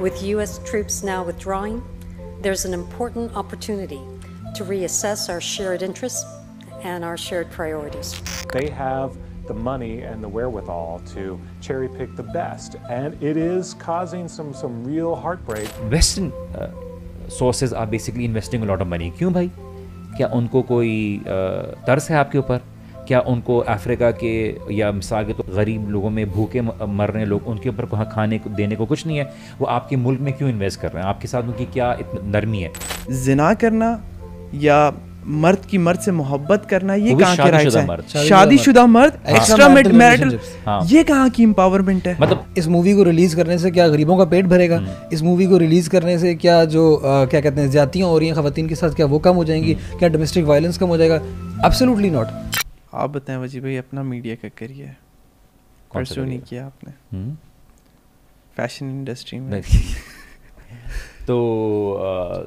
With U.S. troops now withdrawing, there's an important opportunity to reassess our shared interests and our shared priorities. They have the money and the wherewithal to cherry pick the best, and it is causing some some real heartbreak. Western uh, sources are basically investing a lot of money. क्यों भाई क्या उनको कोई uh, तरस है आपके ऊपर क्या उनको अफ्रीका के या मिसाल के तो गरीब लोगों में भूखे मर रहे लोग उनके ऊपर कहाँ खाने को देने को कुछ नहीं है? वो आपके मुल्क में क्यों इन्वेस्ट कर रहे हैं? आपके साथ उनकी क्या नरमी है? जिना करना या मर्द की मर्द से मोहब्बत करना ये कहाँ के राइट्स है? शादीशुदा मर्द। एक्स्ट्रा मैरिटल हाँ। ये कहाँ की एम्पावरमेंट है? मतलब इस मूवी को रिलीज़ करने से क्या गरीबों का पेट भरेगा? हम्म। इस मूवी को रिलीज़ करने से क्या जो आ, क्या कहते हैं ज्यादतियाँ हो रही हैं खातन के साथ क्या वो कम हो जाएँगी। क्या डोमेस्टिक वायलेंस कम हो जाएगा? एब्सोल्युटली नॉट आप बताएँ वजी भाई अपना मीडिया का करियर। परसू नहीं किया आपने? फ़ैशन हम्म? इंडस्ट्री में। तो आ,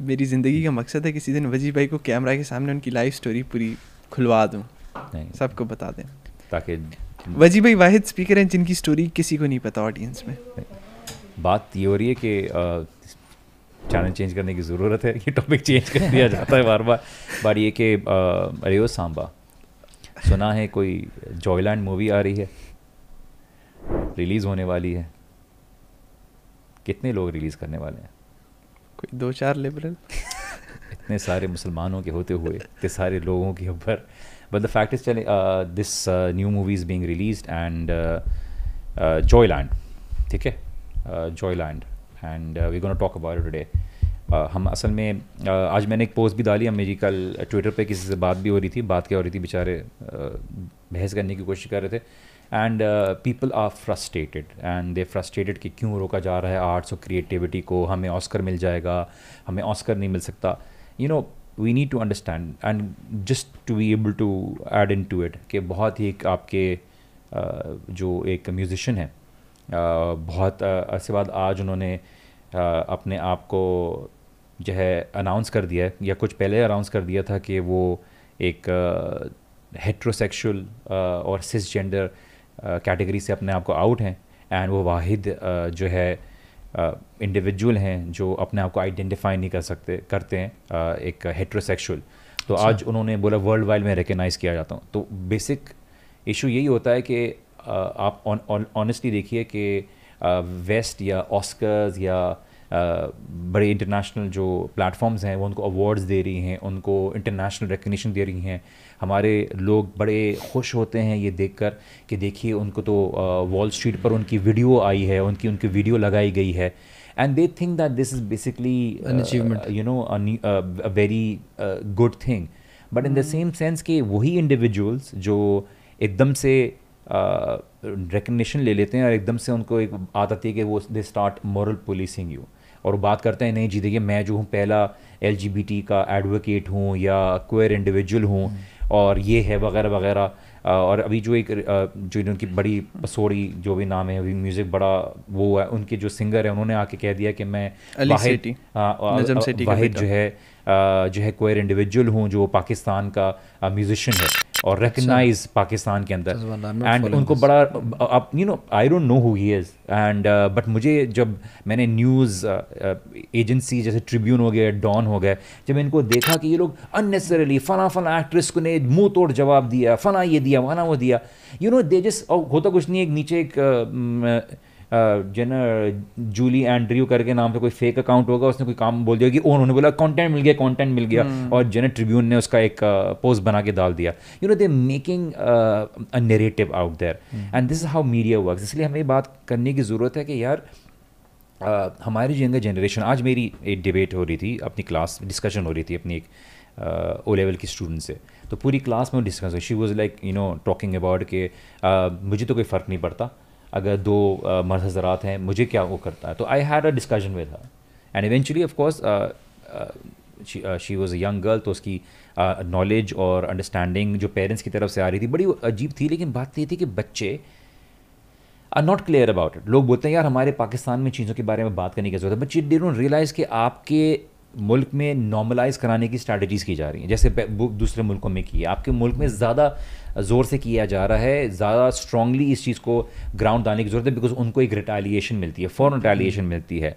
मेरी ज़िंदगी का मकसद है किसी दिन वजी भाई को कैमरा के सामने उनकी लाइफ स्टोरी पूरी खुलवा दूँ। सबको बता दें। ताकि वजी भाई वाहिद स्पीकर हैं जिनकी स्टोरी किसी को नहीं पता ऑडियंस में। बात ये हो रही है कि चैनल चेंज करने की ज़रूरत है ये टॉपिक चेंज कर दिया जाता है बार बार। बार ये कि अरे सांबा? सुना है कोई जॉयलैंड मूवी आ रही है। रिलीज़ होने वाली है। कितने लोग रिलीज़ करने वाले हैं? कोई दो चार लिबरल इतने सारे मुसलमानों के होते हुए इतने सारे लोगों के ऊपर। बट द फैक्ट इज़ चले this new movie is being release and Joyland ठीक है? Joyland and we gonna talk about it today हम असल में आज मैंने एक पोस्ट भी डाली मेरी कल ट्विटर पे किसी से बात भी हो रही थी, बात क्या हो रही थी बेचारे बहस करने की कोशिश कर रहे थे। And people are frustrated and they frustrated कि क्यों रोका जा रहा है आर्ट्स और क्रिएटिविटी को, हमें ऑस्कर मिल जाएगा, हमें ऑस्कर नहीं मिल सकता। You know we need to understand and just to be able to add in to it कि बहुत ही एक आपके जो एक म्यूज़िशन है बहुत अरसे बाद आज उन्होंने अपने आप को जो है अनाउंस कर दिया है या कुछ पहले अनाउंस कर दिया था कि वो एक हेट्रोसेक्सुअल और सिस जेंडर कैटेगरी से अपने आप को आउट हैं एंड वो वाहिद uh, जो है इंडिविजुअल uh, हैं जो अपने आप को आइडेंटिफाई नहीं कर सकते करते हैं uh, एक हेट्रोसेक्सुअल तो अच्छा। आज उन्होंने बोला वर्ल्ड वाइड में रिकगनाइज़ किया जाता हूँ तो बेसिक इशू यही होता है कि आप ऑनेस्टली देखिए कि वेस्ट या ऑस्कर्स या बड़े इंटरनेशनल जो प्लेटफॉर्म्स हैं वो उनको अवार्ड्स दे रही हैं उनको इंटरनेशनल रिकग्निशन दे रही हैं। हमारे लोग बड़े खुश होते हैं ये देखकर कि देखिए उनको तो वॉल स्ट्रीट पर उनकी वीडियो आई है उनकी उनकी वीडियो लगाई गई है। And they think that this is basically you know a very good thing but in the same sense कि वही इंडिविजुअल्स जो एकदम से रिकग्निशन ले लेते हैं और एकदम से उनको एक आदत है कि वो they start moral policing you और बात करते हैं नहीं जी देखिए मैं जो हूँ पहला एलजीबीटी का एडवोकेट हूँ या क्वेयर इंडिविजुअल हूँ हम्म। और ये है वगैरह वगैरह। और अभी जो एक जो इनकी बड़ी पसोड़ी जो भी नाम है अभी म्यूज़िक बड़ा वो है उनके जो सिंगर है उन्होंने आके कह दिया कि मैं वाहिद वाहिद जो है जो है क्वेयर इंडिविजुअल हूँ जो पाकिस्तान का म्यूजिशियन है। और रिकगनाइज पाकिस्तान के अंदर. एंड उनको बड़ा अब you know I don't know who he is and but मुझे जब मैंने न्यूज़ एजेंसी uh, uh, जैसे ट्रिब्यून हो गया डॉन हो गया जब इनको देखा कि ये लोग अननेसेसरली फना फना एक्ट्रेस को ने मुँह तोड़ जवाब दिया फना ये दिया वना वो दिया यू नो दे जस्ट होता कुछ नहीं एक नीचे एक uh, जो ना जूली एंड्रयू करके नाम से कोई फेक अकाउंट होगा उसने कोई काम बोल दिया कि उन्होंने बोला कंटेंट मिल गया कंटेंट मिल गया। hmm. और जेना ट्रिब्यून ने उसका एक पोस्ट बना के डाल दिया। You know they making a narrative out there and this is how media work इसलिए हमें बात करने की ज़रूरत है कि यार Uh, हमारी जो यंगर जनरेशन आज मेरी एक डिबेट हो रही थी अपनी क्लास डिस्कशन हो रही थी अपनी एक ओ लेवल की स्टूडेंट से। तो पूरी क्लास में डिस्कस हुई she was like you know talking about कि मुझे तो कोई फ़र्क नहीं पड़ता। अगर दो मर्द हजरात हैं, मुझे क्या वो करता है? तो I had a discussion with her and eventually of course she was a young girl तो उसकी नॉलेज और अंडरस्टैंडिंग जो पेरेंट्स की तरफ़ से आ रही थी, बड़ी अजीब थी, लेकिन बात ये थी कि बच्चे are not clear about it लोग बोलते हैं, यार, हमारे पाकिस्तान में चीज़ों के बारे में बात करने की ज़रूरत है। बट यू डोंट रियलाइज़ कि आपके मुल्क में नॉर्मलाइज कराने की स्ट्रैटेजीज़ की जा रही हैं। जैसे दूसरे मुल्कों में की है आपके मुल्क में ज़्यादा ज़ोर से किया जा रहा है ज़्यादा स्ट्रांगली इस चीज़ को ग्राउंड डालने की ज़रूरत है बिकॉज़ उनको एक रिटेलिएशन मिलती है फ़ौर रिटेलिएशन मिलती है।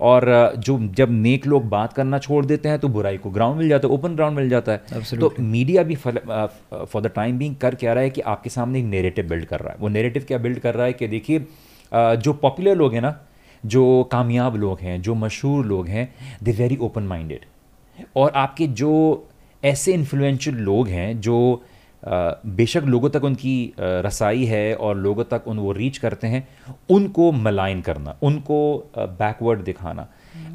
और जो जब नेक लोग बात करना छोड़ देते हैं तो बुराई को ग्राउंड मिल जाता है ओपन ग्राउंड मिल जाता है। Absolutely. तो मीडिया भी फॉर द टाइम बिंग कर क्या रहा है कि आपके सामने एक नेरेटिव बिल्ड कर रहा है। वो नेरेटिव क्या बिल्ड कर रहा है कि देखिए जो पॉपुलर लोग हैं ना जो कामयाब लोग हैं जो मशहूर लोग हैं दे वेरी ओपन माइंडेड और आपके जो ऐसे इन्फ्लुएंशियल लोग हैं जो बेशक लोगों तक उनकी रसाई है और लोगों तक उन वो रीच करते हैं उनको मलाइन करना उनको बैकवर्ड दिखाना.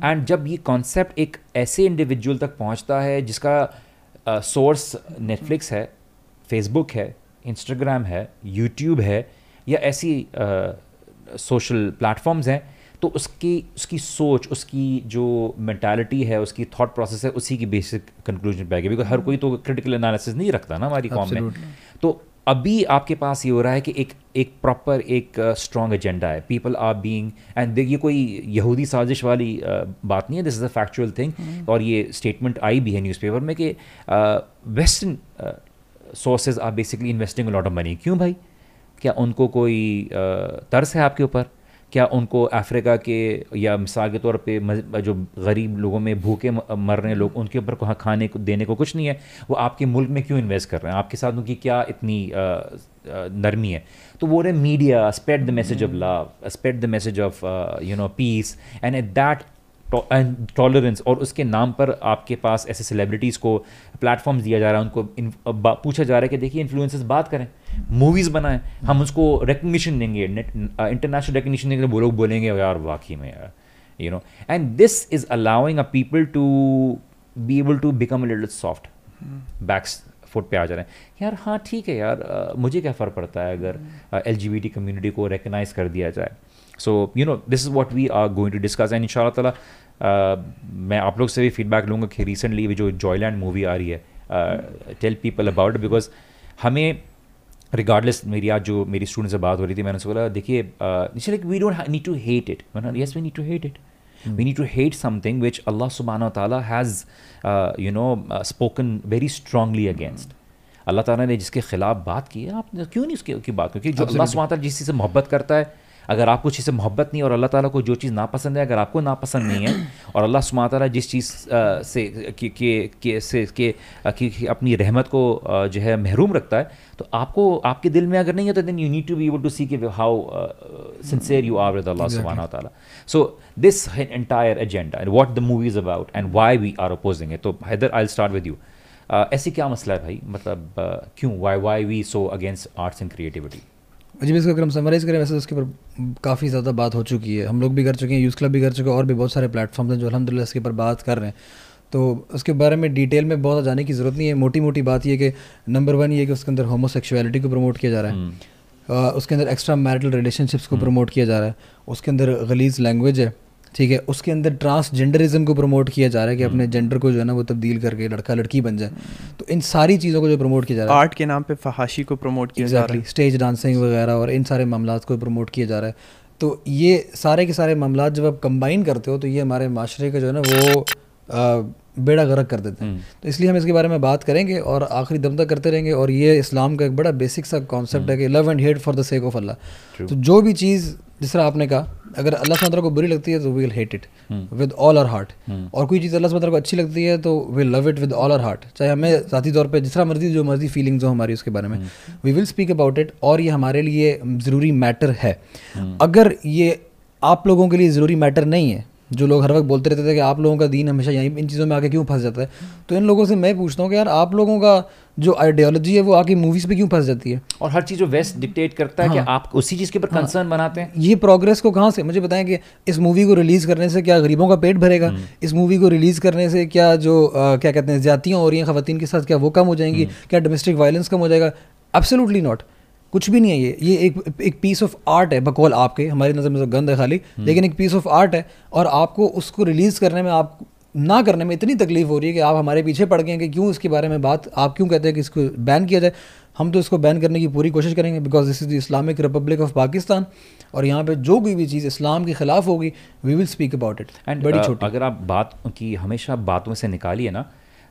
एंड जब ये कॉन्सेप्ट एक ऐसे इंडिविजुअल तक पहुँचता है जिसका सोर्स नेटफ्लिक्स है फेसबुक है इंस्टाग्राम है यूट्यूब है या ऐसी सोशल प्लेटफॉर्म्स हैं तो उसकी उसकी सोच उसकी जो मैंटालिटी है उसकी थॉट प्रोसेस है उसी की बेसिक कंक्लूजन पे आएगी। बिकॉज़ हर कोई तो क्रिटिकल एनालिसिस नहीं रखता ना हमारी कॉम में। तो अभी आपके पास ये हो रहा है कि एक एक प्रॉपर एक स्ट्रॉन्ग uh, एजेंडा है। पीपल आर बीइंग एंड ये कोई यहूदी साजिश वाली uh, बात नहीं है। This is a factual thing और ये स्टेटमेंट आई भी है न्यूज़पेपर में कि western sources are basically investing lot of money क्यों भाई? क्या उनको कोई uh, तरस है आपके ऊपर? क्या उनको अफ्रीका के या मिसाल के तौर पे जो गरीब लोगों में भूखे मर रहे हैं लोग उनके ऊपर कहाँ खाने को देने को कुछ नहीं है। वो आपके मुल्क में क्यों इन्वेस्ट कर रहे हैं? आपके साथ उनकी क्या इतनी नरमी है? तो वो रहे media spread the message of love spread the message of you know peace and at that tolerance और उसके नाम पर आपके पास ऐसे सेलिब्रिटीज़ को प्लेटफॉर्म्स दिया जा रहा है उनको पूछा जा रहा है कि देखिए इन्फ्लुएंसर्स बात करें। मूवीज़ बनाएँ। हम उसको रिकग्निशन देंगे। इंटरनेशनल रिकग्निशन देंगे वो लोग बोलेंगे यार वाकई में यार. You know and this is allowing a people to be able to become a little soft backs foot पे आ जा रहे हैं। यार हाँ ठीक है यार uh, मुझे क्या फ़र्क पड़ता है अगर L G B T community को रिकगनाइज कर दिया जाए। So you know this is what we are going to discuss and इन ताला मैं आप लोग से भी फीडबैक लूँगा कि रिसेंटली जो जॉयलैंड मूवी आ रही है टेल पीपल अबाउट बिकॉज़ हमें रिगार्डलेस मेरी आज जो मेरी स्टूडेंट से बात हो रही थी मैंने उसको बोला देखिए like we don't need to hate it yes we need to hate it we need to hate something which Allah subhanahu wa ta'ala has uh, you know uh, spoken very strongly against. Allah ताला ने जिसके खिलाफ बात की है आप क्यों नहीं उसकी बात क्योंकि जो अल्लाह सुबहाना जिस चीज़ से मोहब्बत करता है अगर आपको चीज़ से मोहब्बत नहीं और अल्लाह ताला को जो चीज़ नापसंद है अगर आपको नापसंद नहीं है और अल्लाह सुबहाना ताला जिस चीज़ से के के से के की अपनी रहमत को जो है महरूम रखता है तो आपको आपके दिल में अगर नहीं है तो then you need to be able to see के how sincere you are with Allah सुबहाना ताला so this entire agenda and what the movie is about and why we are opposing it तो Haider I start with you ऐसी क्या मसला है भाई? मतलब क्यों? Why why we so against arts and creativity जी इसको अगर हम समराइज करें वैसे तो उसके ऊपर काफ़ी ज़्यादा बात हो चुकी है। हम लोग भी कर चुके हैं यूज़ क्लब भी कर चुके हैं और भी बहुत सारे प्लेटफॉर्म्स हैं जो अलहमदिल्ला इसके ऊपर बात कर रहे हैं। तो उसके बारे में डिटेल में बहुत जाने की ज़रूरत नहीं है। मोटी मोटी बात यह कि नंबर वन ये कि उसके अंदर होमोसेक्सुअलिटी को प्रमोट किया जा रहा है। हम्म। उसके अंदर एक्स्ट्रा मैरिटल रिलेशनशिप्स को प्रमोट हम्म। किया जा रहा है। उसके अंदर गलीज लैंग्वेज है। ठीक है उसके अंदर ट्रांसजेंडरिज्म को प्रमोट किया जा रहा है कि अपने जेंडर को जो है ना वो तब्दील करके लड़का लड़की बन जाए। तो इन सारी चीज़ों को जो प्रमोट किया जा रहा है आर्ट के नाम पे फहाशी को प्रमोट किया जा रहा है। स्टेज डांसिंग वगैरह और इन सारे मामला को प्रमोट किया जा रहा है। तो ये सारे के सारे मामला जब आप कंबाइन करते हो तो ये हमारे माशरे का जो है ना वो बेड़ा गर्क कर देते हैं। हम्म। तो इसलिए हम इसके बारे में बात करेंगे और आखिरी दम तक करते रहेंगे और ये इस्लाम का एक बड़ा बेसिक सा कॉन्सेप्ट है कि love and hate for the sake of Allah तो जो भी चीज़ जिस तरह आपने कहा अगर अल्लाह सुमतरा को बुरी लगती है तो will hate it with all our heart और कोई चीज़ अल्लाह सुमतरा को अच्छी लगती है तो will love it with all our heart चाहे हमें ज़ाती तौर पर जिस तरह मर्ज़ी जो मर्ज़ी फीलिंग्स हो हमारी उसके बारे में we will speak about it और ये हमारे लिए ज़रूरी मैटर है। hmm. अगर ये आप लोगों के लिए ज़रूरी मैटर नहीं है जो लोग हर वक्त बोलते रहते थे कि आप लोगों का दीन हमेशा यहीं इन चीज़ों में आके क्यों फंस जाता है तो इन लोगों से मैं पूछता हूँ कि यार आप लोगों का जो आइडियोलॉजी है वो आके मूवीज़ पे क्यों फंस जाती है? और हर चीज़ जो वेस्ट डिक्टेट करता है हाँ, कि आप उसी चीज़ के ऊपर कंसर्न हाँ, बनाते हैं। ये प्रोग्रेस को कहाँ से? मुझे बताएँ कि इस मूवी को रिलीज़ करने से क्या गरीबों का पेट भरेगा? हम्म। इस मूवी को रिलीज़ करने से क्या जो आ, क्या कहते हैं ज्यातियाँ हो रही हैं खातन के साथ क्या वो कम हो जाएँगी? हम्म। क्या डोमेस्टिक वायलेंस कम हो जाएगा? एब्सोल्युटली नॉट कुछ भी नहीं है ये। ये एक एक पीस ऑफ़ आर्ट है बकौल आपके हमारी नज़र में तो गंद है खाली हम्म। लेकिन एक पीस ऑफ़ आर्ट है और आपको उसको रिलीज़ करने में आप ना करने में इतनी तकलीफ़ हो रही है कि आप हमारे पीछे पड़ गए हैं कि क्यों इसके बारे में बात आप क्यों कहते हैं कि इसको बैन किया जाए? हम तो इसको बैन करने की पूरी कोशिश करेंगे because this is the Islamic Republic of Pakistan और यहाँ पे जो कोई भी चीज़ इस्लाम के ख़िलाफ़ होगी we will speak about it and बड़ी uh, छोटी। अगर आप बात की हमेशा बातों से निकालिए ना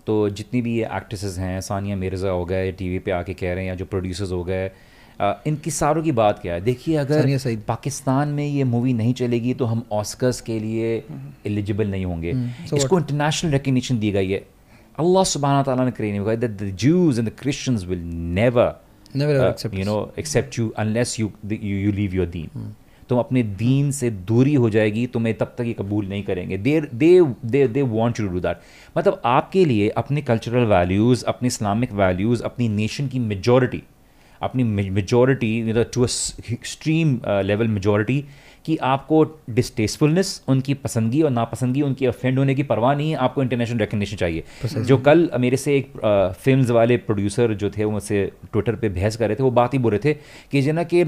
तो जितनी भी ये एक्ट्रेसेस हैं सानिया मिर्ज़ा हो गए टी वी पर आके कह रहे हैं या जो प्रोड्यूसर्स हो गए इनकी सारों की बात क्या है? देखिए अगर पाकिस्तान में ये मूवी नहीं चलेगी तो हम ऑस्कर्स के लिए एलिजिबल नहीं होंगे। हम्म, इसको इंटरनेशनल रिकग्निशन दी गई है। अल्लाह सुबहाना ताला ने कहा that the Jews and the Christians will never you know accept you unless you you leave your दीन तुम अपने दीन से दूरी हो जाएगी तुम्हें तब तक ये कबूल नहीं करेंगे। They they they they want to do that मतलब आपके लिए अपने कल्चरल वैल्यूज़ अपने इस्लामिक वैल्यूज़ अपनी नेशन की मेजोरिटी अपनी majority to extreme level majority कि आपको डिस्टेसफुलनेस उनकी पसंदगी और नापसंदगी उनकी ऑफेंड होने की परवाह नहीं है आपको इंटरनेशनल रिकग्निशन चाहिए। जो कल मेरे से एक फ़िल्म वाले प्रोड्यूसर जो थे वो मुझसे ट्विटर पर बहस कर रहे थे वो बात ही बोल रहे थे कि जो ना कि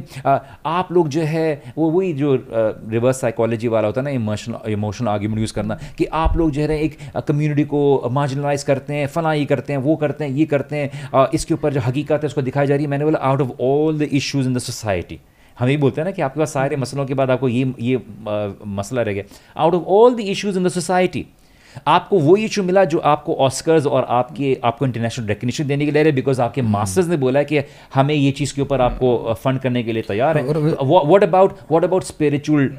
आप लोग जो है वो वही जो रिवर्स साइकोलॉजी वाला होता है ना इमोशनल इमोशनल आर्ग्यूमेंट यूज़ करना कि आप लोग जो है एक कम्युनिटी को मार्जिनलाइज करते हैं फला ये करते हैं वो करते हैं ये करते हैं इसके ऊपर जो हकीकत है उसको दिखाई जा रही है। मैंने बोला out of all the issues in the society हम यही बोलते हैं ना कि आपके पास सारे मसलों के बाद आपको ये ये मसला रह गया। Out of all the issues in the society आपको वो इशू मिला जो आपको ऑस्कर्स और आपके आपको इंटरनेशनल रिकग्निशन देने के लिए बिकॉज़ आपके मास्टर्स हम्म। ने बोला कि हमें ये चीज़ के ऊपर आपको फंड करने के लिए तैयार है। What about what about spiritual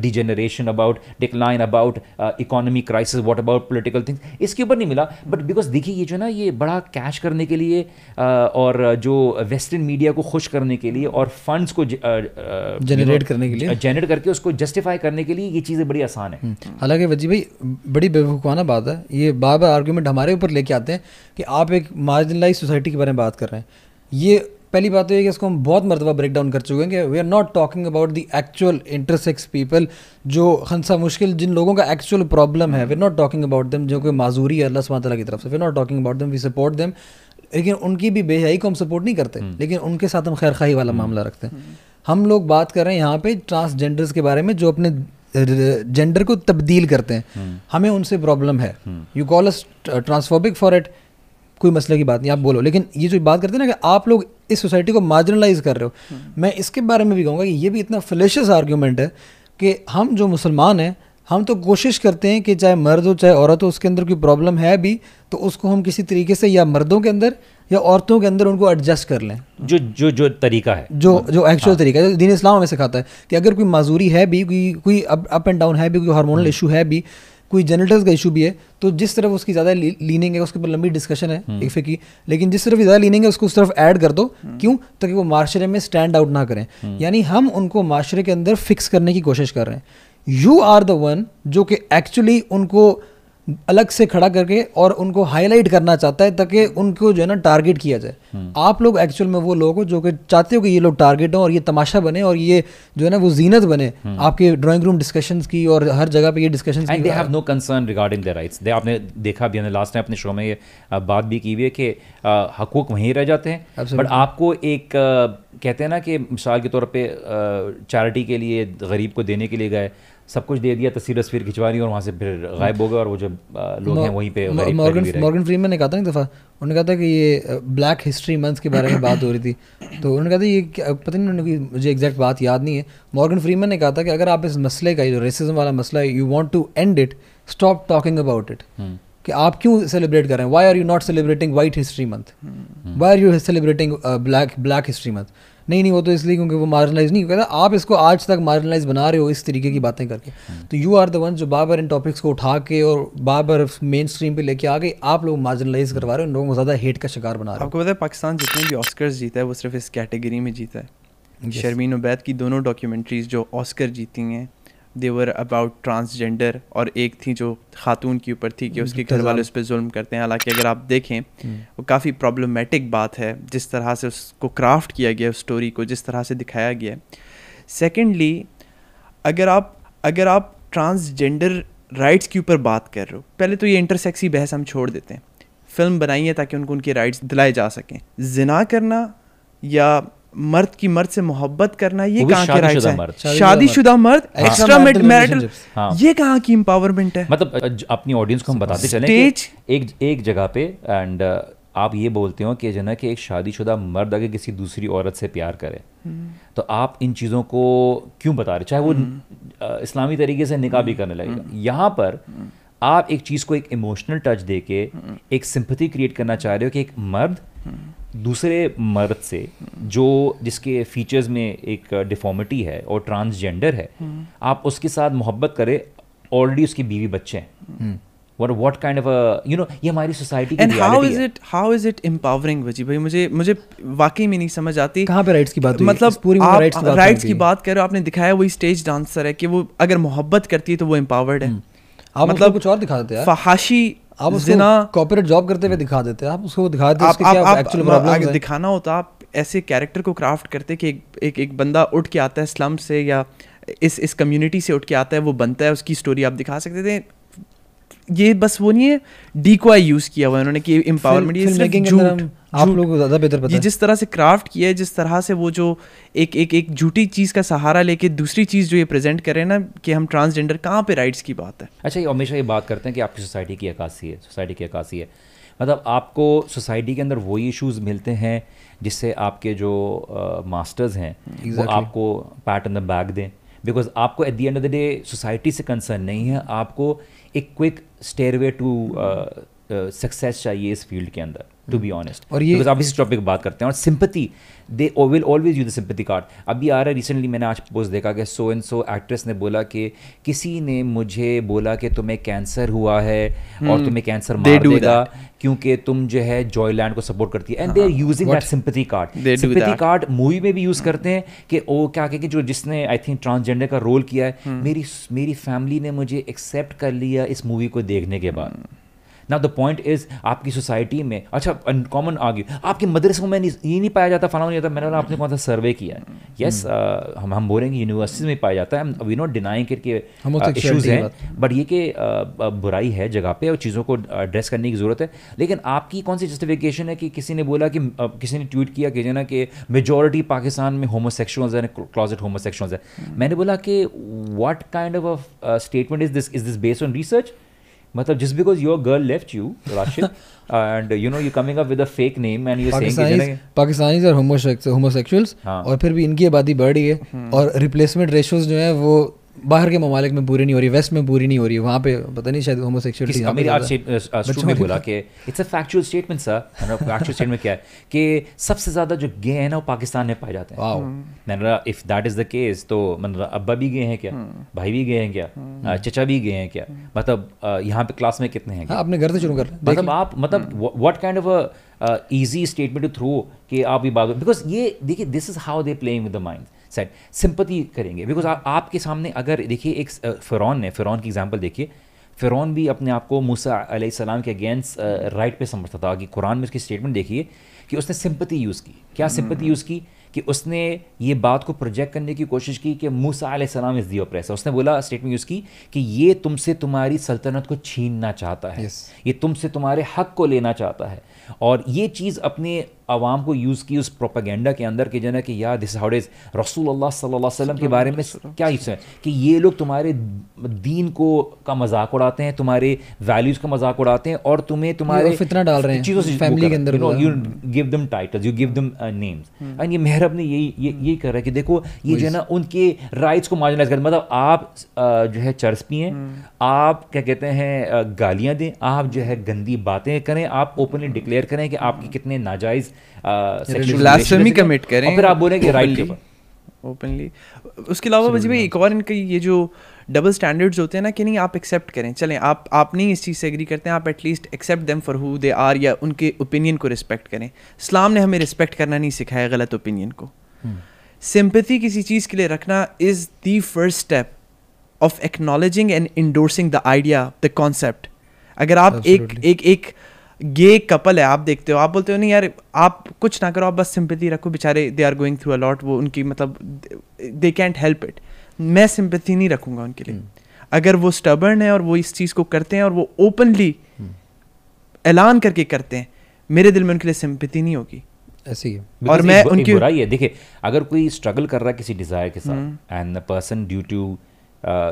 degeneration about decline about economy crisis what about political things इसके ऊपर नहीं मिला बट बिकॉज़ देखिए ये जो ना ये बड़ा कैश करने के लिए और जो वेस्टर्न मीडिया को खुश करने के लिए और फंड्स को जनरेट करने के लिए। जनरेट करके उसको जस्टिफाई करने के लिए ये चीज़ें बड़ी आसान है। हम्म। हालाँकि वजी भाई बड़ी बेवकूफ़ बेवकूफ़ाना बात है। ये बार बार आर्ग्यूमेंट हमारे ऊपर लेके आते हैं कि आप एक मार्जिनलाइज सोसाइटी के बारे में बात कर रहे हैं। ये पहली बात तो ये कि इसको हम बहुत मरतबा ब्रेक डाउन कर चुके हैं कि we are not talking about the actual intersex people जो खनसा मुश्किल जिन लोगों का एक्चुअल प्रॉब्लम है we are not talking about them जो कोई माजूरी है अल्लाह सुबह की तरफ़ से we are not talking about them we support them लेकिन उनकी भी बेहयाई को हम सपोर्ट नहीं करते। हम्म। लेकिन उनके साथ हम खैर खाई वाला हम्म। मामला रखते हैं। हम लोग बात कर रहे हैं यहाँ पे ट्रांसजेंडर्स के बारे में जो अपने जेंडर को तब्दील करते हैं। हम्म। हमें उनसे प्रॉब्लम है। You call us transphobic for it कोई मसले की बात नहीं आप बोलो। लेकिन ये जो बात करते हैं ना कि आप लोग इस सोसाइटी को मार्जिनलाइज कर रहे हो। हम्म। मैं इसके बारे में भी कहूँगा कि ये भी इतना फ्लेशियस आर्ग्यूमेंट है कि हम जो मुसलमान हैं हम तो कोशिश करते हैं कि चाहे मर्द हो चाहे औरत हो उसके अंदर कोई प्रॉब्लम है भी तो उसको हम किसी तरीके से या मर्दों के अंदर या औरतों के अंदर उनको एडजस्ट कर लें। जो जो जो तरीका है। जो जो एक्चुअल हाँ। तरीका है दीन इस्लाम हमें सिखाता है कि अगर कोई माजूरी है भी कोई कोई अप एंड डाउन है भी कोई हार्मोनल इशू है भी कोई जेनेटल्स का इशू भी है तो जिस तरफ़ उसकी ज़्यादा लीनिंग है उसके ऊपर लंबी डिस्कशन है हम्म। एक की। लेकिन जिस तरफ़ ज़्यादा लीनिंग है उसको उस तरफ़ ऐड कर दो। हम्म। क्यों? ताकि वो माशरे में स्टैंड आउट ना करें। हम्म। यानी हम उनको माशरे के अंदर फिक्स करने की कोशिश कर रहे हैं। यू आर द वन जो कि एक्चुअली उनको अलग से खड़ा करके और उनको हाईलाइट करना चाहता है ताकि उनको जो है ना टारगेट किया जाए। हम्म। आप लोग एक्चुअल में वो लोग हो जो कि चाहते हो कि ये लोग टारगेट हों और ये तमाशा बने और ये जो है ना वो जीनत बने। हम्म। आपके ड्राइंग रूम डिस्कशन की और हर जगह पे ये discussion they have no concern regarding their rights they आपने देखा भी लास्ट टाइम अपने शो में ये बात भी की हुई है कि हकूक वहीं रह जाते हैं। बट आपको एक कहते हैं ना कि मिसाल के तौर पर चैरिटी के लिए गरीब को देने के लिए गए सब कुछ दे दिया तस्वीर तस्वीर खिंचवा दी और वहाँ से फिर गायब हो गए और वो जो लोग हैं वहीं पे मॉर्गन मॉर्गन फ्रीमैन ने कहा था ना दफ़ा उन्होंने कहा था कि ये ब्लैक हिस्ट्री मंथ के बारे में बात हो रही थी। तो उन्होंने कहा था ये पता नहीं उन्होंने मुझे एग्जैक्ट बात याद नहीं है। मॉर्गन फ्रीमैन ने कहा था कि अगर आप इस मसले का जो रेसिज्म वाला मसला है you want to end it stop talking about it कि आप क्यों सेलिब्रेट कर रहे हैं? Why are you not celebrating white history month why are you celebrating black black history month नहीं नहीं वो तो इसलिए क्योंकि वो मार्जिनलाइज नहीं कहता आप इसको आज तक मार्जिनलाइज बना रहे हो इस तरीके की बातें करके. हम्म। तो यू आर द वन जो बार बार इन टॉपिक्स को उठा के और बार बार मेन स्ट्रीम पर लेके आ गए आप लोग मार्जिनलाइज करवा रहे हो लोगों को ज़्यादा हेट का शिकार बना रहे हो। आपको पता है पाकिस्तान जितने भी ऑस्कर्स जीता है वो सिर्फ़ इस कैटेगरी में जीता है। शर्मीन उबैद की दोनों डॉक्यूमेंट्रीज जो ऑस्कर जीती हैं देवर अबाउट ट्रांसजेंडर और एक थी जो खातून के ऊपर थी कि उसके घर वाले उस पर जुल्म करते हैं। हालाँकि अगर आप देखें हम्म। वो काफ़ी प्रॉब्लमेटिक बात है जिस तरह से उसको क्राफ्ट किया गया उस स्टोरी को जिस तरह से दिखाया गया सेकेंडली अगर आप अगर आप ट्रांसजेंडर राइट्स के ऊपर बात कर रहे हो पहले तो ये इंटरसेक्सी बहस हम छोड़ देते हैं। फ़िल्म बनाई है ताकि उनको उनके राइट्स दिलाए जा सकें। जिना करना या मर्द की मर्द से मोहब्बत करना ये कहाँ के राइट्स है? शादीशुदा मर्द। एक्स्ट्रा मैरिटल ये कहाँ की एम्पावरमेंट है? मतलब अपनी ऑडियंस को हम बताते चले एक एक जगह पे एंड आप ये बोलते हो कि जो ना कि एक शादीशुदा मर्द अगर किसी दूसरी औरत से प्यार करे तो आप इन चीज़ों को क्यों बता रहे चाहे वो इस्लामी तरीके से निकाह भी करने लगेगा। यहाँ पर आप एक चीज़ को एक इमोशनल टच दे के एक सिंपथी क्रिएट करना चाह रहे हो कि एक मर्द दूसरे मर्द से जो जिसके फीचर्स में एक डिफॉर्मिटी है और ट्रांसजेंडर है आप उसके साथ मोहब्बत करें ऑलरेडी उसकी बीवी बच्चे हैं। what what kind of a you know ये हमारी सोसाइटी की and how is it how is it empowering वजी भाई मुझे मुझे वाकई में नहीं समझ आती। कहाँ पे राइट्स की बात हुई? मतलब पूरी मूवी rights की आप बात राइट्स की की। बात कर रहे हो आपने दिखाया वही स्टेज डांसर है कि वो अगर मोहब्बत करती है तो वो एम्पावर्ड है। आप मतलब कुछ और दिखा देते हैं फहाशी आप उसको कॉर्पोरेट जॉब करते हुए दिखा देते आप उसको दिखा देते आप आप क्या आप एक्चुअल प्रॉब्लम हैं। दिखाना होता आप ऐसे कैरेक्टर को क्राफ्ट करते कि एक एक, एक बंदा उठ के आता है स्लम से या इस इस कम्युनिटी से उठ के आता है वो बनता है उसकी स्टोरी आप दिखा सकते थे। ये बस वो नहीं है डी को यूज़ किया हुआ है उन्होंने कि एम्पावरमेंट ये झूठ आप। लोगों को ज़्यादा बेहतर पता ये है। जिस तरह से क्राफ्ट किया है जिस तरह से वो जो एक एक एक झूठी चीज़ का सहारा लेके दूसरी चीज़ जो ये प्रेजेंट कर रहे हैं ना कि हम ट्रांसजेंडर कहाँ पे राइट्स की बात है? अच्छा ये हमेशा ये बात करते हैं कि आपकी सोसाइटी की अक्सी है सोसाइटी की अक्सी है। मतलब आपको सोसाइटी के अंदर वही इश्यूज़ मिलते हैं जिससे आपके जो मास्टर्स हैं वो आपको पैट इन द बैग दें। बिकॉज़ आपको at the end of the day society से कंसर्न नहीं है आपको एक क्विक स्टेयरवे टू सक्सेस चाहिए इस फ़ील्ड के अंदर टू बी ऑनेस्ट और ये- आप इस टॉपिक बात करते हैं और sympathy they will always use the sympathy card अभी आ रहा है रिसेंटली मैंने आज पोस्ट देखा कि सो एंड सो एक्ट्रेस ने बोला कि किसी ने मुझे बोला कि तुम्हें कैंसर हुआ है hmm. और तुम्हें कैंसर मार देगा क्योंकि तुम जो है जॉयलैंड को सपोर्ट करती है। And they are using that sympathy card sympathy card movie में भी यूज़ करते हैं कि ओ क्या कि जो जिसने आई थिंक ट्रांसजेंडर का रोल किया है hmm. मेरी मेरी फैमिली ने मुझे एक्सेप्ट कर लिया इस मूवी को देखने के बाद। नाउ द पॉइंट इज़ आपकी सोसाइटी में अच्छा कॉमन आगे आपके मदरसों में ये नहीं पाया जाता फलाना नहीं जाता मैंने बोला आपने कौन सा सर्वे किया है? यस हम हम बोलेंगे यूनिवर्सिटीज में पाया जाता है। वी नॉट डिनाइंग के Homosexuality इश्यूज़ की हैं। बट ये कि अ, अ, बुराई है जगह पे और चीज़ों को एड्रेस करने की ज़रूरत है। लेकिन आपकी कौन सी जस्टिफिकेशन है कि किसी ने बोला कि किसी ने ट्वीट किया कि जो ना कि मेजोरिटी पाकिस्तान में होमोसेक्सुअल्स हैं क्लॉजेट होमोसेक्सुअल्स हैं। मैंने बोला कि what kind of statement is this is this based on research मतलब just because your girl left you Rashid and you know you coming up with name and और फिर भी इनकी आबादी बढ़ रही है और रिप्लेसमेंट रेशियोज जो है वो बाहर के ममालिक में पूरी नहीं हो रही वेस्ट में पूरी नहीं हो रही है वहाँ पे पता नहीं शायद होमोसेक्सुअलिटी किसी आज स्टूडेंट ने बोला कि it's a factual statement sir factual statement क्या है? कि सबसे ज़्यादा जो गे हैं ना वो पाकिस्तान में पाए जाते हैं। मैंने बोला if that is the case तो मतलब अब्बा भी गए हैं क्या? भाई भी गए हैं क्या? अ, चचा भी गए हैं क्या? मतलब यहाँ पे क्लास में कितने हैं हाँ अपने घर से शुरू कर मतलब आप मतलब what kind of a easy statement to throw कि आप ये बात बिकॉज़ ये देखिए this is how they playing with the mindset sympathy करेंगे। बिकॉज़ आपके सामने अगर देखिए एक फ़िरौन ने फ़िरौन की एग्जांपल देखिए। फ़िरौन भी अपने आप को मूसा अलैहिस्सलाम के अगेंस्ट राइट पे समझता था। कि कुरान में उसकी स्टेटमेंट देखिए कि उसने सिंपथी यूज़ की। क्या सिंपथी यूज़ की? कि उसने ये बात को प्रोजेक्ट करने की कोशिश की कि मूसा अलैहिस्सलाम इज़ दी ऑप्रेसर उसने बोला स्टेटमेंट यूज़ की कि ये तुमसे तुम्हारी सल्तनत को छीनना चाहता है। Yes. ये तुमसे तुम्हारे हक को लेना चाहता है। और ये चीज़ अपने आवाम को यूज़ की उस प्रोपागेंडा के अंदर कि जना कि यार दिस हाउ इज़ रसूल अल्लाह सल्लल्लाहु अलैहि वसल्लम के बारे में क्या हिस्सा है? कि ये लोग तुम्हारे दीन को का मज़ाक उड़ाते हैं तुम्हारे वैल्यूज़ का मज़ाक उड़ाते हैं और तुम्हें तुम्हारे फितना डाल रहे हैं, चीज़ों से family के अंदर you give them titles you give them names and ये मेहरब ने यही यही कर रहा है कि देखो ये जो है ना उनके राइट्स को मार्जिनलाइज कर मतलब आप जो है चर्च पिए आप क्या कहते हैं गालियाँ दें आप जो है गंदी बातें करें आप ओपनली डिक्लेयर करें कि आपके कितने नाजायज Blasphemy commit करें। और फिर आप बोलें कि राइट के ऊपर ओपनली उसके अलावा वजी भाई एक और इनके ये जो डबल स्टैंडर्ड्स होते हैं ना कि नहीं आप एक्सेप्ट करें। चलें आप आप नहीं इस चीज़ से एग्री करते हैं आप at least accept them for who they are या उनके ओपिनियन को रिस्पेक्ट करें। इस्लाम ने हमें रिस्पेक्ट करना नहीं सिखाया गलत ओपिनियन को। सिंपथी किसी चीज़ के लिए रखना is the first step of acknowledging and endorsing the idea the concept अगर आप एक Absolutely. एक एक गे कपल है आप देखते हो। आप बोलते हो नहीं यार आप कुछ ना करो आप बस सिंपथी रखो बेचारे they are going through a lot वो उनकी मतलब दे कैंट हेल्प इट मैं सिंपथी नहीं रखूँगा उनके लिए। अगर वो स्टबर्न है और वो इस चीज़ को करते हैं और वो ओपनली ऐलान करके करते हैं मेरे दिल में उनके लिए सिंपथी नहीं होगी। ऐसे ही और मैं उनकी- बुराई है। देखिए अगर कोई स्ट्रगल कर रहा है किसी डिज़ायर के साथ and the person due to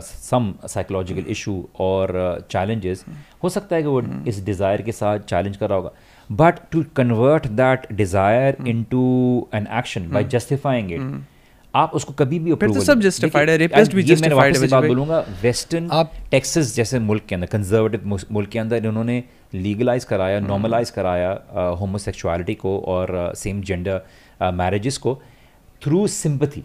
some psychological issue और चैलेंजेस हो सकता है कि वो इस डिज़ायर के साथ चैलेंज कर रहा होगा। But to convert that desire into an action by justifying it आप उसको कभी भी फिर तो सब देखिए, है, rapist भी वापस है बात बोलूँगा वेस्टर्न आप- टेक्सास जैसे मुल्क के अंदर कंजर्वेटिव मुल्क के अंदर इन्होंने लीगलाइज कराया नॉर्मलाइज कराया होमोसेक्सुअलिटी को और सेम जेंडर मैरिजेस को थ्रू सिंपथी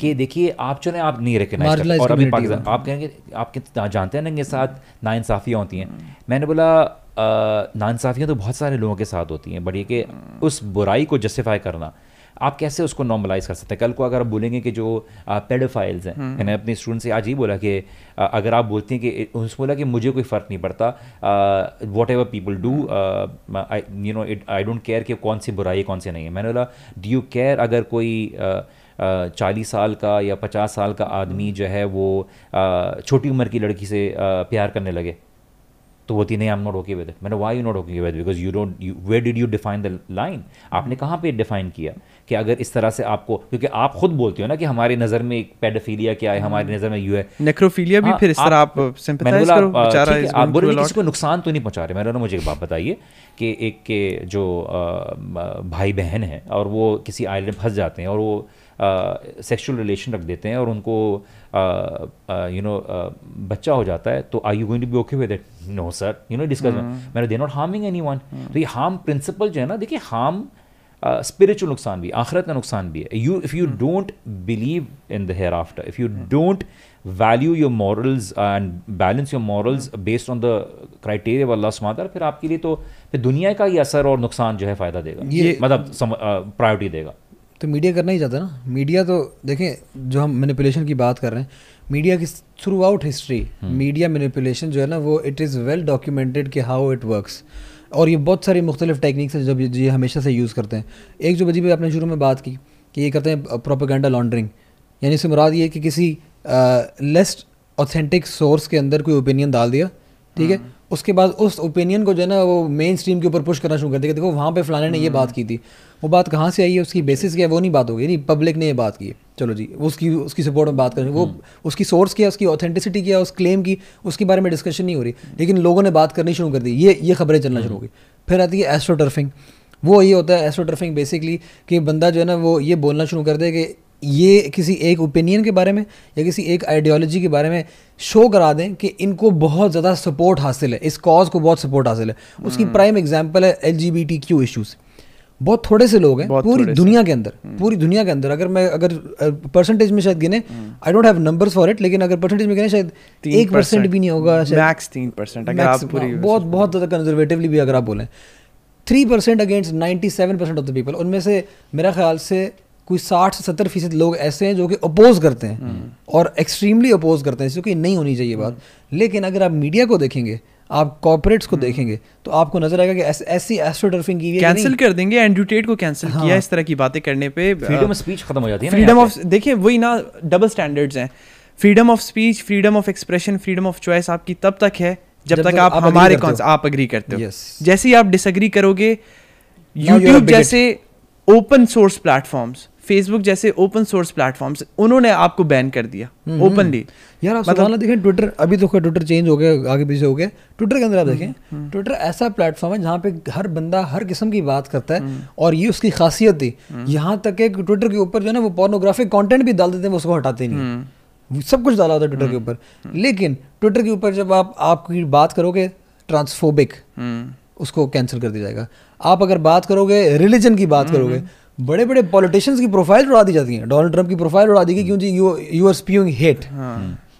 कि देखिए आप चले आप नहीं रिकग्नाइज Marginalized और अभी पाकिस्तान आप कहेंगे आप कितना जानते हैं ना इनके साथ नाइंसाफ़ियाँ होती हैं। मैंने बोला नाइंसाफ़ियाँ तो बहुत सारे लोगों के साथ होती हैं बट ये कि उस बुराई को जस्टिफाई करना। आप कैसे उसको नॉर्मलाइज कर सकते हैं? कल को अगर आप बोलेंगे कि जो पेडोफाइल्स हैं मैंने अपने स्टूडेंट से आज ही बोला कि अगर आप बोलते हैं कि उसने बोला कि मुझे कोई फ़र्क नहीं पड़ता whatever people do you know it I don't care कि कौन सी बुराई है कौन सी नहीं है। मैंने बोला डू यू केयर अगर कोई चालीस साल का या पचास साल का आदमी जो है वो छोटी उम्र की लड़की से प्यार करने लगे। तो वो बोलती नहीं I am not okay with it मैंने why you not okay with because you don't you where did you define the line आपने कहाँ पे डिफाइन किया कि अगर इस तरह से आपको क्योंकि आप खुद बोलते हो ना कि हमारी नज़र में एक पेडोफिलिया क्या है हमारी नज़र में यू है। नेक्रोफिलिया भी हाँ, फिर इस तरह आप करो, बेचारा आप going बोले किसी को नुकसान तो नहीं पहुँचा रहे मैंने मुझे एक बात बताइए कि एक के जो भाई बहन है और वो किसी आइलैंड फंस जाते हैं और वो सेक्सुअल रिलेशन रख देते हैं और उनको यू नो बच्चा हो जाता है तो I you going to be okay with it no sir you know discuss मैंने they not harming anyone तो ये हार्म प्रिंसिपल जो है ना देखिए हार्म स्पिरिचुअल नुकसान भी आखिरत का नुकसान भी है। You if you don't believe in the hereafter if you don't value your morals and balance your morals based on the criteria Allah सुबहान फिर आपके लिए तो फिर दुनिया का ही असर और नुकसान जो है फ़ायदा देगा। ये- मतलब प्रायोरिटी देगा। तो मीडिया करना ही चाहता ना। मीडिया तो देखें जो हम मैनिपुलेशन की बात कर रहे हैं मीडिया की throughout history media manipulation जो है ना वो इट इज़ वेल डॉक्यूमेंटेड कि हाउ इट वर्क्स और ये बहुत सारी मुख्तलिफ़ टेक्निक्स हैं जब ये हमेशा से यूज़ करते हैं। एक जो वजी पे आपने शुरू में बात की कि ये करते हैं प्रोपेगेंडा लॉन्ड्रिंग यानी इससे मुराद ये कि किसी लेस ऑथेंटिक सोर्स के अंदर कोई ओपिनियन डाल दिया ठीक है? उसके बाद उस ओपिनियन को जो है ना वो मेन स्ट्रीम के ऊपर पुश करना शुरू कर दिया कि देखो वहाँ पे फलाने ने ये बात की थी। वो बात कहाँ से आई है? उसकी बेसिस क्या है? वो नहीं बात होगी नहीं पब्लिक ने ये बात की। है चलो जी उसकी उसकी सपोर्ट में बात करें वो उसकी सोर्स क्या उसकी ऑथेंटिसिटी क्या उस क्लेम की उसके बारे में डिस्कशन नहीं हो रही। लेकिन लोगों ने बात करनी शुरू कर दी। ये ये खबरें चलना शुरू हो गई। फिर आती है एस्ट्रोटर्फिंग वो ये होता है एस्ट्रोटर्फिंग बेसिकली कि बंदा जो है ना वो ये बोलना शुरू कर दे कि ये किसी एक ओपिनियन के बारे में या किसी एक आइडियोलॉजी के बारे में शो करा दें कि इनको बहुत ज़्यादा सपोर्ट हासिल है इस कॉज को बहुत सपोर्ट हासिल है। उसकी प्राइम एग्जांपल है L G B T Q issues बहुत थोड़े से लोग हैं पूरी दुनिया के अंदर पूरी दुनिया के अंदर। अगर मैं अगर परसेंटेज में शायद गिने I don't have numbers for it लेकिन अगर परसेंटेज में गिने शायद एक परसेंट भी नहीं होगा मैक्स तीन परसेंट अगर आप पूरी बहुत बहुत ज़्यादा कंजर्वेटिवली भी अगर आप बोलें। Three percent against ninety seven percent of the people उनमें से मेरा ख्याल से कोई साठ से सत्तर फ़ीसद लोग ऐसे हैं जो कि अपोज करते हैं और एक्सट्रीमली अपोज करते हैं क्योंकि नहीं होनी चाहिए बात। लेकिन अगर आप मीडिया को देखेंगे आप कॉर्पोरेट्स को देखेंगे तो आपको नज़र आएगा कि ऐस- ऐसी एस्ट्रोटर्फिंग की है कैंसिल कर देंगे एंड्रू टेट को कैंसिल हाँ। किया इस तरह की बातें करने पे फ्रीडम ऑफ़ स्पीच खत्म हो जाती है फ्रीडम ऑफ़ देखिए वही ना डबल स्टैंडर्ड्स हैं। Freedom of speech freedom of expression freedom of choice आपकी तब तक है जब, जब तक तक आप आप हमारे। कौन आप अग्री करते हो। Yes. जैसे ही आप डिसएग्री करोगे यूट्यूब जैसे ओपन सोर्स प्लेटफॉर्म्स फेसबुक जैसे ओपन सोर्स प्लेटफॉर्म्स उन्होंने आपको बैन कर दिया हम्म, ओपनली यार आप मतलब- देखें ट्विटर अभी तो ट्विटर चेंज हो गया आगे पीछे हो गया। ट्विटर के अंदर आप देखें ट्विटर ऐसा प्लेटफॉर्म है जहाँ पे हर बंदा हर किस्म की बात करता है और ये उसकी खासियत थी। यहाँ तक कि ट्विटर के ऊपर जो है ना वो पोर्नोग्राफिक कंटेंट भी डाल देते हैं वो उसको हटाते नहीं सब कुछ डाला होता है ट्विटर के ऊपर। लेकिन ट्विटर के ऊपर जब आप आपकी बात करोगे ट्रांसफोबिक उसको कैंसिल कर दिया जाएगा। आप अगर बात करोगे रिलीजन की बात करोगे बड़े बड़े पॉलिटिशियंस की प्रोफ़ाइल उड़ा दी जाती है। डोनाल्ड ट्रंप की प्रोफ़ाइल उड़ा दी गई क्यों जी you you are spewing hate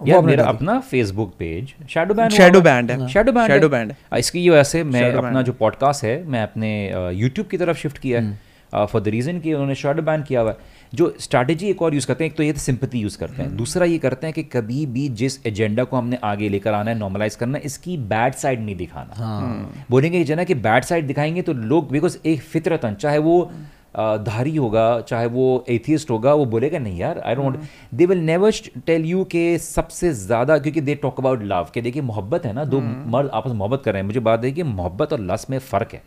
यार मेरा अपना Facebook page shadow ban Shadow banned है। शैडो बैन Shadow banned है। इसकी ये वैसे मैं अपना जो पॉडकास्ट है मैं अपने यूट्यूब की तरफ़ शिफ्ट किया है। फॉर द रीज़न कि उन्होंने शैडो बैन किया हुआ है। जो स्ट्रैटेजी एक और यूज़ करते हैं एक तो ये सिंपथी यूज़ करते हैं। दूसरा ये करते हैं कि कभी भी जिस एजेंडा को हमने आगे लेकर आना है नॉर्मलाइज करना है इसकी बैड साइड नहीं दिखाना। बोलेंगे जना कि बैड साइड दिखाएँगे तो लोग बिकॉज़ एक फितरतन चाहे वो धारी होगा चाहे वो एथियस्ट होगा वो बोलेगा नहीं यार I don't they will never tell you के सबसे ज़्यादा क्योंकि दे टॉक अबाउट लव के देखिए मोहब्बत है ना दो मर्द आपस में मोहब्बत कर रहे हैं मुझे बात है कि मोहब्बत और लस में फ़र्क है।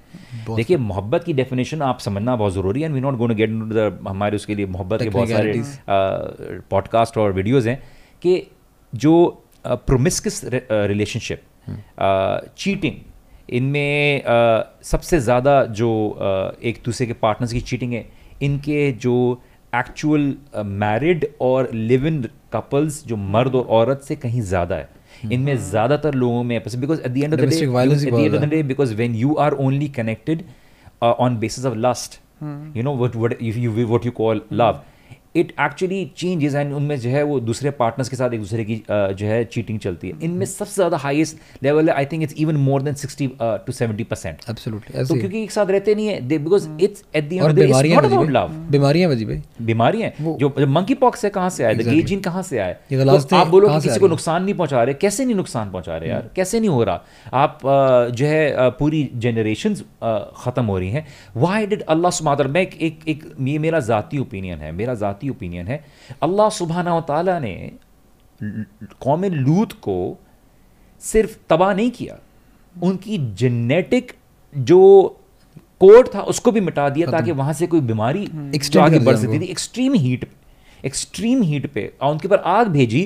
देखिए मोहब्बत की डेफिनेशन आप समझना बहुत ज़रूरी है and we not going get the हमारे उसके लिए मोहब्बत के बहुत सारे पॉडकास्ट और वीडियोज़ हैं कि जो प्रोमिस्किस रिलेशनशिप चीटिंग इनमें सबसे ज़्यादा जो एक दूसरे के पार्टनर्स की चीटिंग है इनके जो एक्चुअल मैरिड और लिव इन कपल्स जो मर्द और औरत से कहीं ज़्यादा है। इनमें ज़्यादातर लोगों में because at the end of the day Domestic violence ही एट द बहुत एंड ऑफ़ द ज़्यादा day because when you are you connected uh, it actually changes and उनमें जो है वो दूसरे पार्टनर्स के साथ एक दूसरे की जो है चीटिंग चलती है। इनमें सबसे ज़्यादा हाईएस्ट लेवल है I think it's even more than sixty to seventy percent तो। क्योंकि एक साथ रहते नहीं है because it's at the love बीमारियाँ भाई। बीमारियाँ जो मंकी पॉक्स है। कहाँ से आया? The Exactly. जीन कहाँ से आया? ये तो आप बोलो कि किसी को नुकसान नहीं पहुँचा रहे कैसे नहीं नुकसान पहुँचा रहे यार? कैसे नहीं हो रहा? आप जो है पूरी जनरेशन ख़त्म हो रही हैं। वाई डिड अल्लाह सुबहान मैं एक एक ये मेरा ज़ाती ओपिनियन है मेरा ज़ाती ओपिनियन है। अल्लाह सुबहाना ताला ने कौम लूत को सिर्फ़ तबाह नहीं किया उनकी जेनेटिक जो कोड था उसको भी मिटा दिया ताकि वहाँ से कोई बीमारी Extend आगे बढ़ सकती थी एक्सट्रीम हीट एक्सट्रीम हीट पे और उनके ऊपर आग भेजी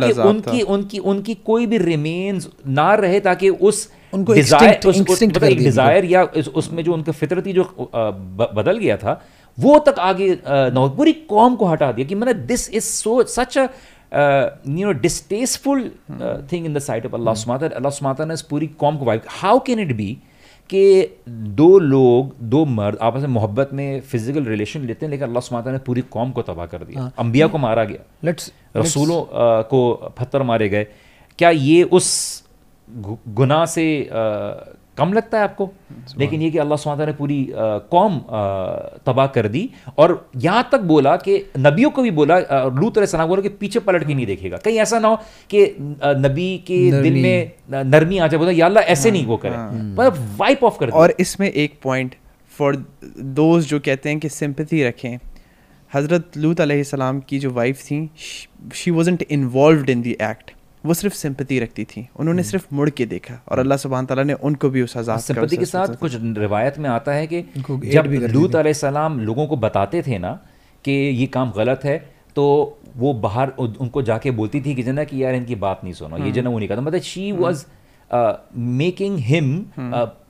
ताकि उनकी उनकी उनकी कोई भी रिमेन्स ना रहे ताकि उस उनको extinct मतलब डिज़ायर या उस- उसमें जो उनका फितरती जो बदल गया था वो तक आगे अ, पूरी कौम को हटा दिया कि मतलब this is so such a you know distasteful thing in the sight of Allah सुमाता अल्लाह सुमाता ने इस पूरी कौम को वाइब हाउ कैन इट बी कि दो लोग दो मर्द आपस में मोहब्बत में फ़िज़िकल रिलेशन लेते हैं लेकिन अल्लाह सुमाता ने पूरी कौम को तबाह कर दिया। अंबिया को मारा गया। लेट्स रसूलों को पत्थर मारे गए। क्या ये उस गुनाह से कम लगता है आपको? लेकिन ये कि अल्लाह तआला ने पूरी कौम तबाह कर दी। और यहाँ तक बोला कि नबियों को भी बोला अ, लूत अलैहिस्सलाम बोला कि पीछे पलट के नहीं देखेगा। कहीं ऐसा ना हो कि नबी के दिल में नरमी आ जाए बोला या अल्लाह ऐसे नहीं वो करे। पर वाइप ऑफ़ कर और इसमें एक पॉइंट फॉर दोज जो कहते हैं कि सिंपथी रखें। हज़रत लूत अलैहिस्सलाम की जो वाइफ थी she wasn't involved in the act वो सिर्फ़ सिंपति रखती थी। उन्होंने सिर्फ़ मुड़ के देखा और अल्लाह सुबहान तला ने उनको भी उस आज़ाद सिंपति के साथ कुछ रिवायत में आता है कि जब लूत सलाम लोगों को बताते थे ना कि ये काम गलत है तो वो बाहर उनको जाके बोलती थी कि जना कि यार इनकी बात नहीं सुनो। ये जना वो नहीं करता। मतलब she was making him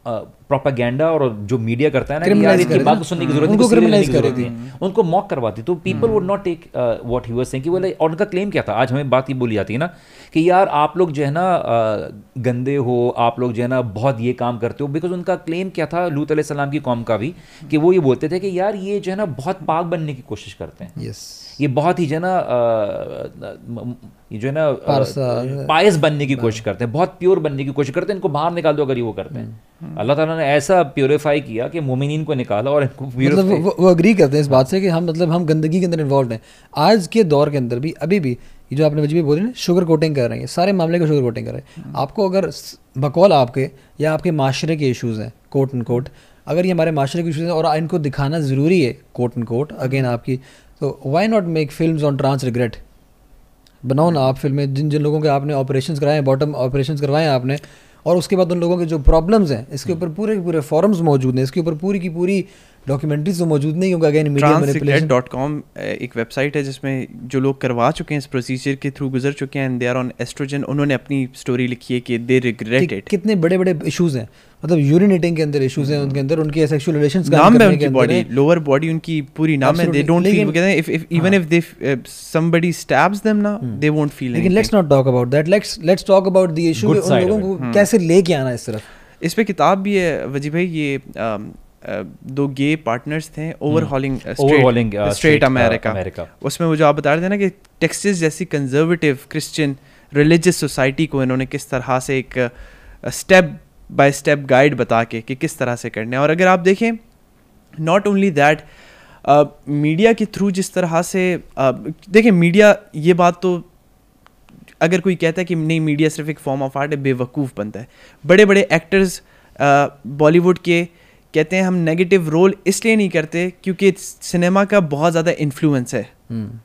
propaganda और जो मीडिया करता है ना यार इनकी बात को सुनने की ज़रूरत उनको नहीं, serious लेने की ज़रूरत है। उनको मॉक करवाती। तो people would not take what he was saying कि बोले और उनका क्लेम क्या था? आज हमें बात ये बोली जाती है ना कि यार आप लोग जो है ना गंदे हो आप लोग जो है ना बहुत ये काम करते हो। बिकॉज़ उनका क्लेम क्या था लूत अलैहिस्सलाम की कौम का भी कि वो ये बोलते थे कि यार ये जो है ना बहुत पाक बनने की कोशिश करते हैं। यस ये बहुत ही जो है ना ये जो है ना पायस बनने की कोशिश करते हैं बहुत प्योर बनने की कोशिश करते हैं इनको बाहर निकाल दो अगर ये वो करते हैं। अल्लाह ताला ने ऐसा प्योरीफाई किया कि मोमिनीन को निकाला और इनको मतलब वो, वो अग्री करते हैं इस बात से कि हम मतलब हम गंदगी के अंदर इन्वॉल्व हैं। आज के दौर के अंदर भी अभी भी ये जो आपने वजी बोली ना शुगर कोटिंग कर रहे हैं सारे मामले को शुगर कोटिंग कर रहे हैं। आपको अगर बकौल आपके या आपके माशरे के इशूज़ हैं कोट एंड कोट अगर ये हमारे माशरे के इशूज़ हैं और इनको दिखाना ज़रूरी है कोट एंड कोट अगेन आपकी तो why not make film on trans regret बनाओ ना आप फ़िल्में जिन जिन लोगों के आपने ऑपरेशन कराए हैं बॉटम ऑपरेशन करवाए हैं आपने और उसके बाद उन लोगों के जो प्रॉब्लम्स हैं इसके ऊपर पूरे के पूरे फॉरम्स मौजूद हैं इसके ऊपर पूरी की पूरी डॉक्यूमेंट्रीज तो मौजूद नहीं क्योंकि अगेन मीडिया डॉट कॉम एक वेबसाइट है जिसमें जो लोग करवा चुके हैं इस प्रोसीजर के थ्रू गुजर चुके हैं and they are on estrogen उन्होंने अपनी स्टोरी लिखी है कि दे रिग्रेट इट कितने बड़े बड़े इशूज़ हैं मतलब यूरिनेटिंग के अंदर इश्यूज़ हैं उनके अंदर उनके सेक्सुअल रिलेशंस नाम है उनकी बॉडी लोअर बॉडी उनकी पूरी नाम है दे डोंट फील वो कहते हैं if if even if they somebody stabs them ना दे वोंट फील लेकिन let's not talk about that let's let's talk about the issue उन लोगों को कैसे लेके आना इस तरफ़। इस पे किताब भी है वजी भाई ये दो गे पार्टनर्स थे overhauling uh, straight uh, America उसमें वो जो आप बता रहे थे ना कि टेक्सास जैसी कंजर्वेटिव क्रिश्चियन रिलीजियस सोसाइटी को इन्होंने किस तरह से एक स्टेप बाय स्टेप गाइड बता के कि किस तरह से करना है। और अगर आप देखें नॉट ओनली दैट मीडिया के थ्रू जिस तरह से uh, देखिए मीडिया ये बात तो अगर कोई कहता है कि नहीं मीडिया सिर्फ़ एक फॉर्म ऑफ़ आर्ट है बेवकूफ़ बनता है। बड़े बड़े एक्टर्स बॉलीवुड के कहते हैं हम नेगेटिव रोल इसलिए नहीं करते क्योंकि सिनेमा का बहुत ज़्यादा इन्फ्लुएंस है।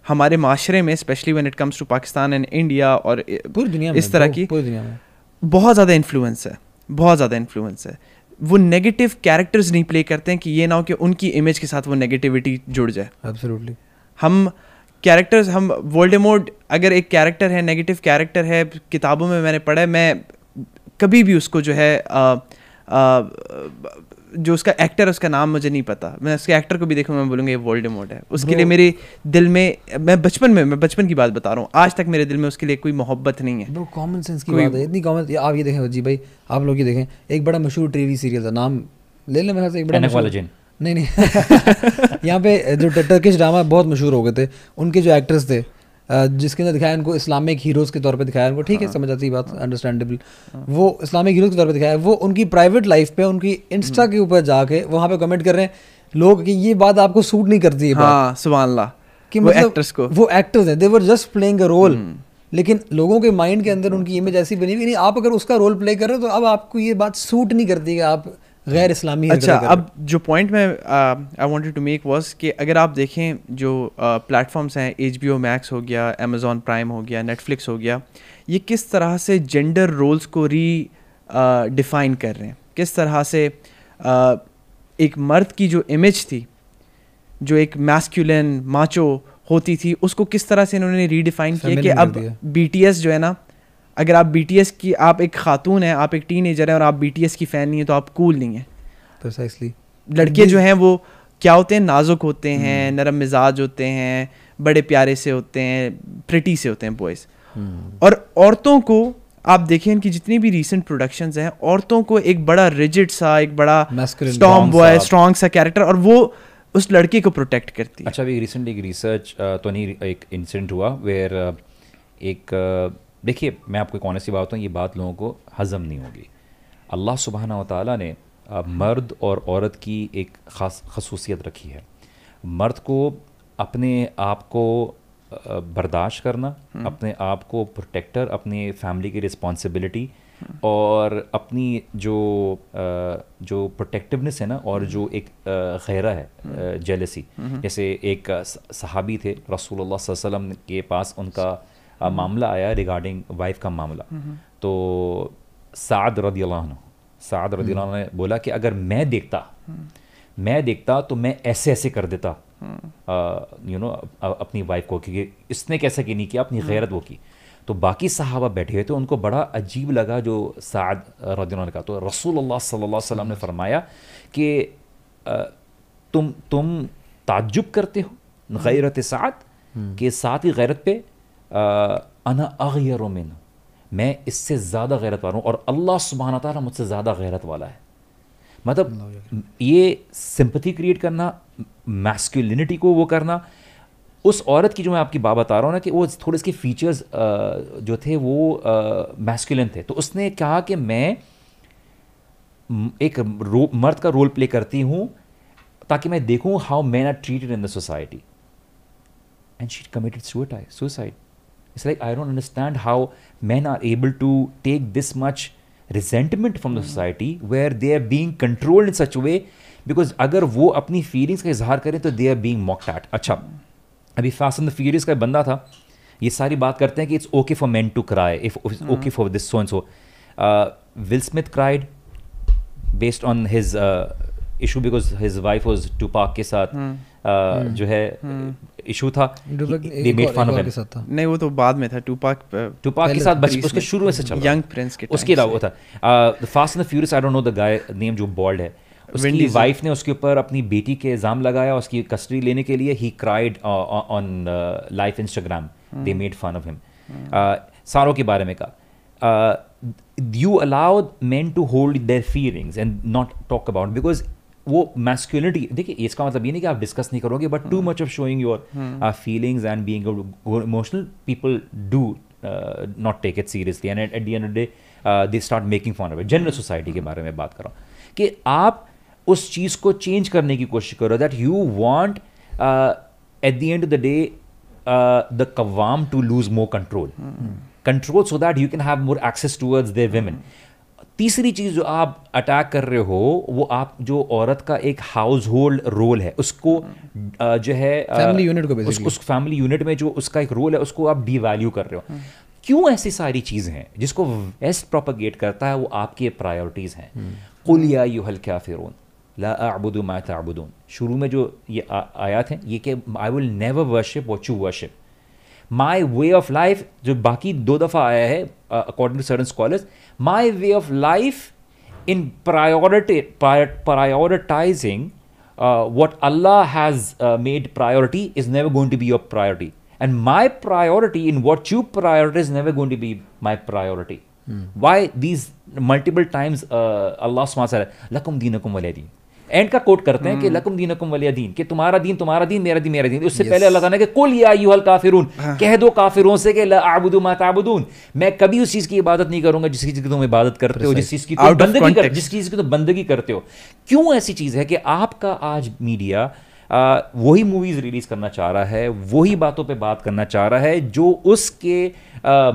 हमारे माशरे में specially when it comes to Pakistan and India और पूरी दुनिया में इस तरह की पूरी दुनिया में। बहुत ज़्यादा इन्फ्लुएंस है। बहुत ज़्यादा इन्फ्लुएंस है। वो नेगेटिव कैरेक्टर्स नहीं प्ले करते हैं कि ये ना हो कि उनकी इमेज के साथ वो नेगेटिविटी जुड़ जाए। एब्सोल्युटली हम कैरेक्टर्स हम वोल्डेमोड अगर एक कैरेक्टर है नेगेटिव कैरेक्टर है किताबों में मैंने पढ़ा है मैं कभी भी उसको जो है जो उसका एक्टर उसका नाम मुझे नहीं पता। मैं उसके एक्टर को भी देखूँगा मैं बोलूँगा ये वर्ल्ड मोड है। उसके लिए मेरे दिल में मैं बचपन में मैं बचपन की बात बता रहा हूँ। आज तक मेरे दिल में उसके लिए कोई मोहब्बत नहीं है। ब्रो कॉमन सेंस की बात है। इतनी कॉमन आप ये देखें जी भाई आप लोग ये देखें एक बड़ा मशहूर टीवी सीरियल था नाम ले लें मेरे एक बड़ा। नहीं नहीं। यहाँ पे जो टर्किश ड्रामा बहुत मशहूर हो गए थे। उनके जो एक्टर्स थे जिसके अंदर दिखाया उनको इस्लामिक हीरोज़ के तौर पे दिखाया उनको ठीक है समझ आती है। बात अंडरस्टैंडेबल वो इस्लामिक हीरोज़ के तौर पे दिखाया वो उनकी प्राइवेट लाइफ पे उनकी इंस्टा के ऊपर जाके वहाँ पे कमेंट कर रहे हैं लोग कि ये बात आपको सूट नहीं करती है हाँ सुबह अल्लाह कि वो मतलब एक्टर्स को। वो एक्टर्स हैं they were just playing a role लेकिन लोगों के माइंड के अंदर उनकी इमेज ऐसी बनी हुई नहीं आप अगर उसका रोल प्ले कर रहे हो तो अब आपको ये बात सूट नहीं करती कि आप गैर इस्लामी अच्छा। अब जो पॉइंट मैं I wanted to make was कि अगर आप देखें जो प्लेटफॉर्म्स हैं एच बी ओ मैक्स हो गया अमेजोन प्राइम हो गया नेटफ्लिक्स हो गया ये किस तरह से जेंडर रोल्स को री डिफाइन कर रहे हैं किस तरह से uh, एक मर्द की जो इमेज थी जो एक मैस्कुलिन माचो होती थी उसको किस तरह से इन्होंने रीडिफाइन किया कि अब। बीटीएस जो है ना अगर आप बीटीएस की आप एक खातून हैं आप एक टीनेजर हैं और आप बीटीएस की फ़ैन नहीं है तो आप कूल नहीं हैं Precisely. लड़के जो हैं वो क्या होते हैं नाजुक होते हैं हम्म। नरम मिजाज होते हैं बड़े प्यारे से होते हैं प्रिटी से होते हैं बॉयज़ हम्म। और औरतों को आप देखें इनकी जितनी भी रीसेंट प्रोडक्शंस हैं औरतों को एक बड़ा रिजिड सा एक बड़ा स्टॉम बॉय स्ट्रॉन्ग सा कैरेक्टर और वो उस लड़के को प्रोटेक्ट करती है अच्छा अभी रिसेंटली एक रिसर्च तो नहीं एक इंसिडेंट हुआ वेयर एक देखिए मैं आपको कौन सी बात हूँ ये बात लोगों को हज़म नहीं होगी। अल्लाह सुबहाना ताला ने मर्द और औरत की एक ख़ास खसूसियत रखी है। मर्द को अपने आप को बर्दाश्त करना अपने आप को प्रोटेक्टर अपने फैमिली की रिस्पॉन्सिबिलिटी और अपनी जो जो प्रोटेक्टिवनेस है ना और जो एक गैरा है जेलसी जैसे एक सहाबी थे रसूलुल्लाह सल्लल्लाहु अलैहि वसल्लम के पास उनका अ, मामला आया रिगार्डिंग वाइफ का मामला। तो साद रदी साद रदी ने बोला कि अगर मैं देखता मैं देखता तो मैं ऐसे ऐसे कर देता यू नो अपनी वाइफ को क्योंकि इसने कैसे कि नहीं किया अपनी गैरत वो की। तो बाकी सहाबा बैठे हुए थे उनको बड़ा अजीब लगा जो साद रदी ने कहा। तो सल्लल्लाहु अलैहि वसल्लम ने फरमाया कि तुम तुम ताज्जुब करते हो गैरत साद के साथ ही गैरत पे अना अगैर मिन मैं इससे ज़्यादा गैरत वाला हूँ और अल्लाह सुबहाना ताला मुझसे ज़्यादा गैरत वाला है। मतलब ये सिंपथी क्रिएट करना मैस्कुलिनिटी को वो करना उस औरत की जो मैं आपकी बात बता रहा हूँ ना कि वो थोड़े इसके फीचर्स जो थे वो मैस्कुलिन थे। तो उसने कहा कि मैं एक मर्द का रोल प्ले करती हूँ ताकि मैं देखूँ how man are treated in the society. And she committed suicide. It's like i don't understand how men are able to take this much resentment from the society where they are being controlled in such a way because अगर वो अपनी feelings का इजहार करें तो they are being mocked at अच्छा अभी fast and the furious का बंदा था ये सारी बात करते हैं कि it's okay for man to cry if okay for this so and so Will Smith cried based on his issue because his wife was Tupac के साथ. Uh, जो है इशू था they made fun of him नहीं वो तो बाद में था टूपाक टूपाक के साथ बच उसके शुरू में से चल। Young Prince के उसके अलावा वो था। The fast and the furious I don't know the guy name जो बॉल्ड है। उसकी वाइफ ने उसके ऊपर अपनी बेटी के इल्ज़ाम लगाया उसकी कस्टडी लेने के लिए he cried on life Instagram they made fun of him सारों के बारे में कहा। You allow men to hold their feelings and not talk about because वो मैस्कुलिनिटी देखिए इसका मतलब ये नहीं कि आप डिस्कस नहीं करोगे but too much of showing your feelings and being emotional people do not take it seriously and at the end of day they start making fun of it general society के बारे में बात कर। रहा हूँ कि आप उस चीज़ को चेंज करने की कोशिश करो that you want at the end of the day the कवाम to lose more control control so that you can have more access towards their women. तीसरी चीज़ जो आप अटैक कर रहे हो वो आप जो औरत का एक हाउस होल्ड रोल है उसको जो है Family unit को उस, उस फैमिली यूनिट में जो उसका एक रोल है उसको आप डिवैल्यू कर रहे हो। क्यों ऐसी सारी चीज़ें हैं जिसको वेस्ट प्रोपगेट करता है वो आपके प्रायोरिटीज़ हैं। कुल या युहल काफिरून ला अअबुदु मा तअबुदून। शुरू में जो ये आ- आयात हैं ये कि I will never worship what you worship my way of life जो बाकी दो दफ़ा आया है according to certain scholars my way of life in priority, prioritizing uh, what Allah has uh, made priority is never going to be your priority. And my priority in what you prioritize is never going to be my priority. Hmm. Why these multiple times uh, Allah SWT wa lakum dinakum waladin. And का coat करते हैं कि लकुम दीनकुम वलिया दीन कि तुम्हारा दीन तुम्हारा दीन मेरा दीन मेरा दीन। उससे पहले अल्लाह ताला ने कि कुल या अय्युहल काफिरून कह दो काफिरों से कि ला अअबुदु मा ताबुदून मैं कभी उस चीज़ की इबादत नहीं करूँगा जिस चीज़ की तुम इबादत करते हो जिस चीज़ की तुम बंदगी कर. जिस चीज़ की तुम बंदगी करते हो। क्यों ऐसी चीज़ है कि आपका आज मीडिया वही मूवीज़ रिलीज़ करना चाह रहा है वही बातों पर बात करना चाह रहा है जो उसके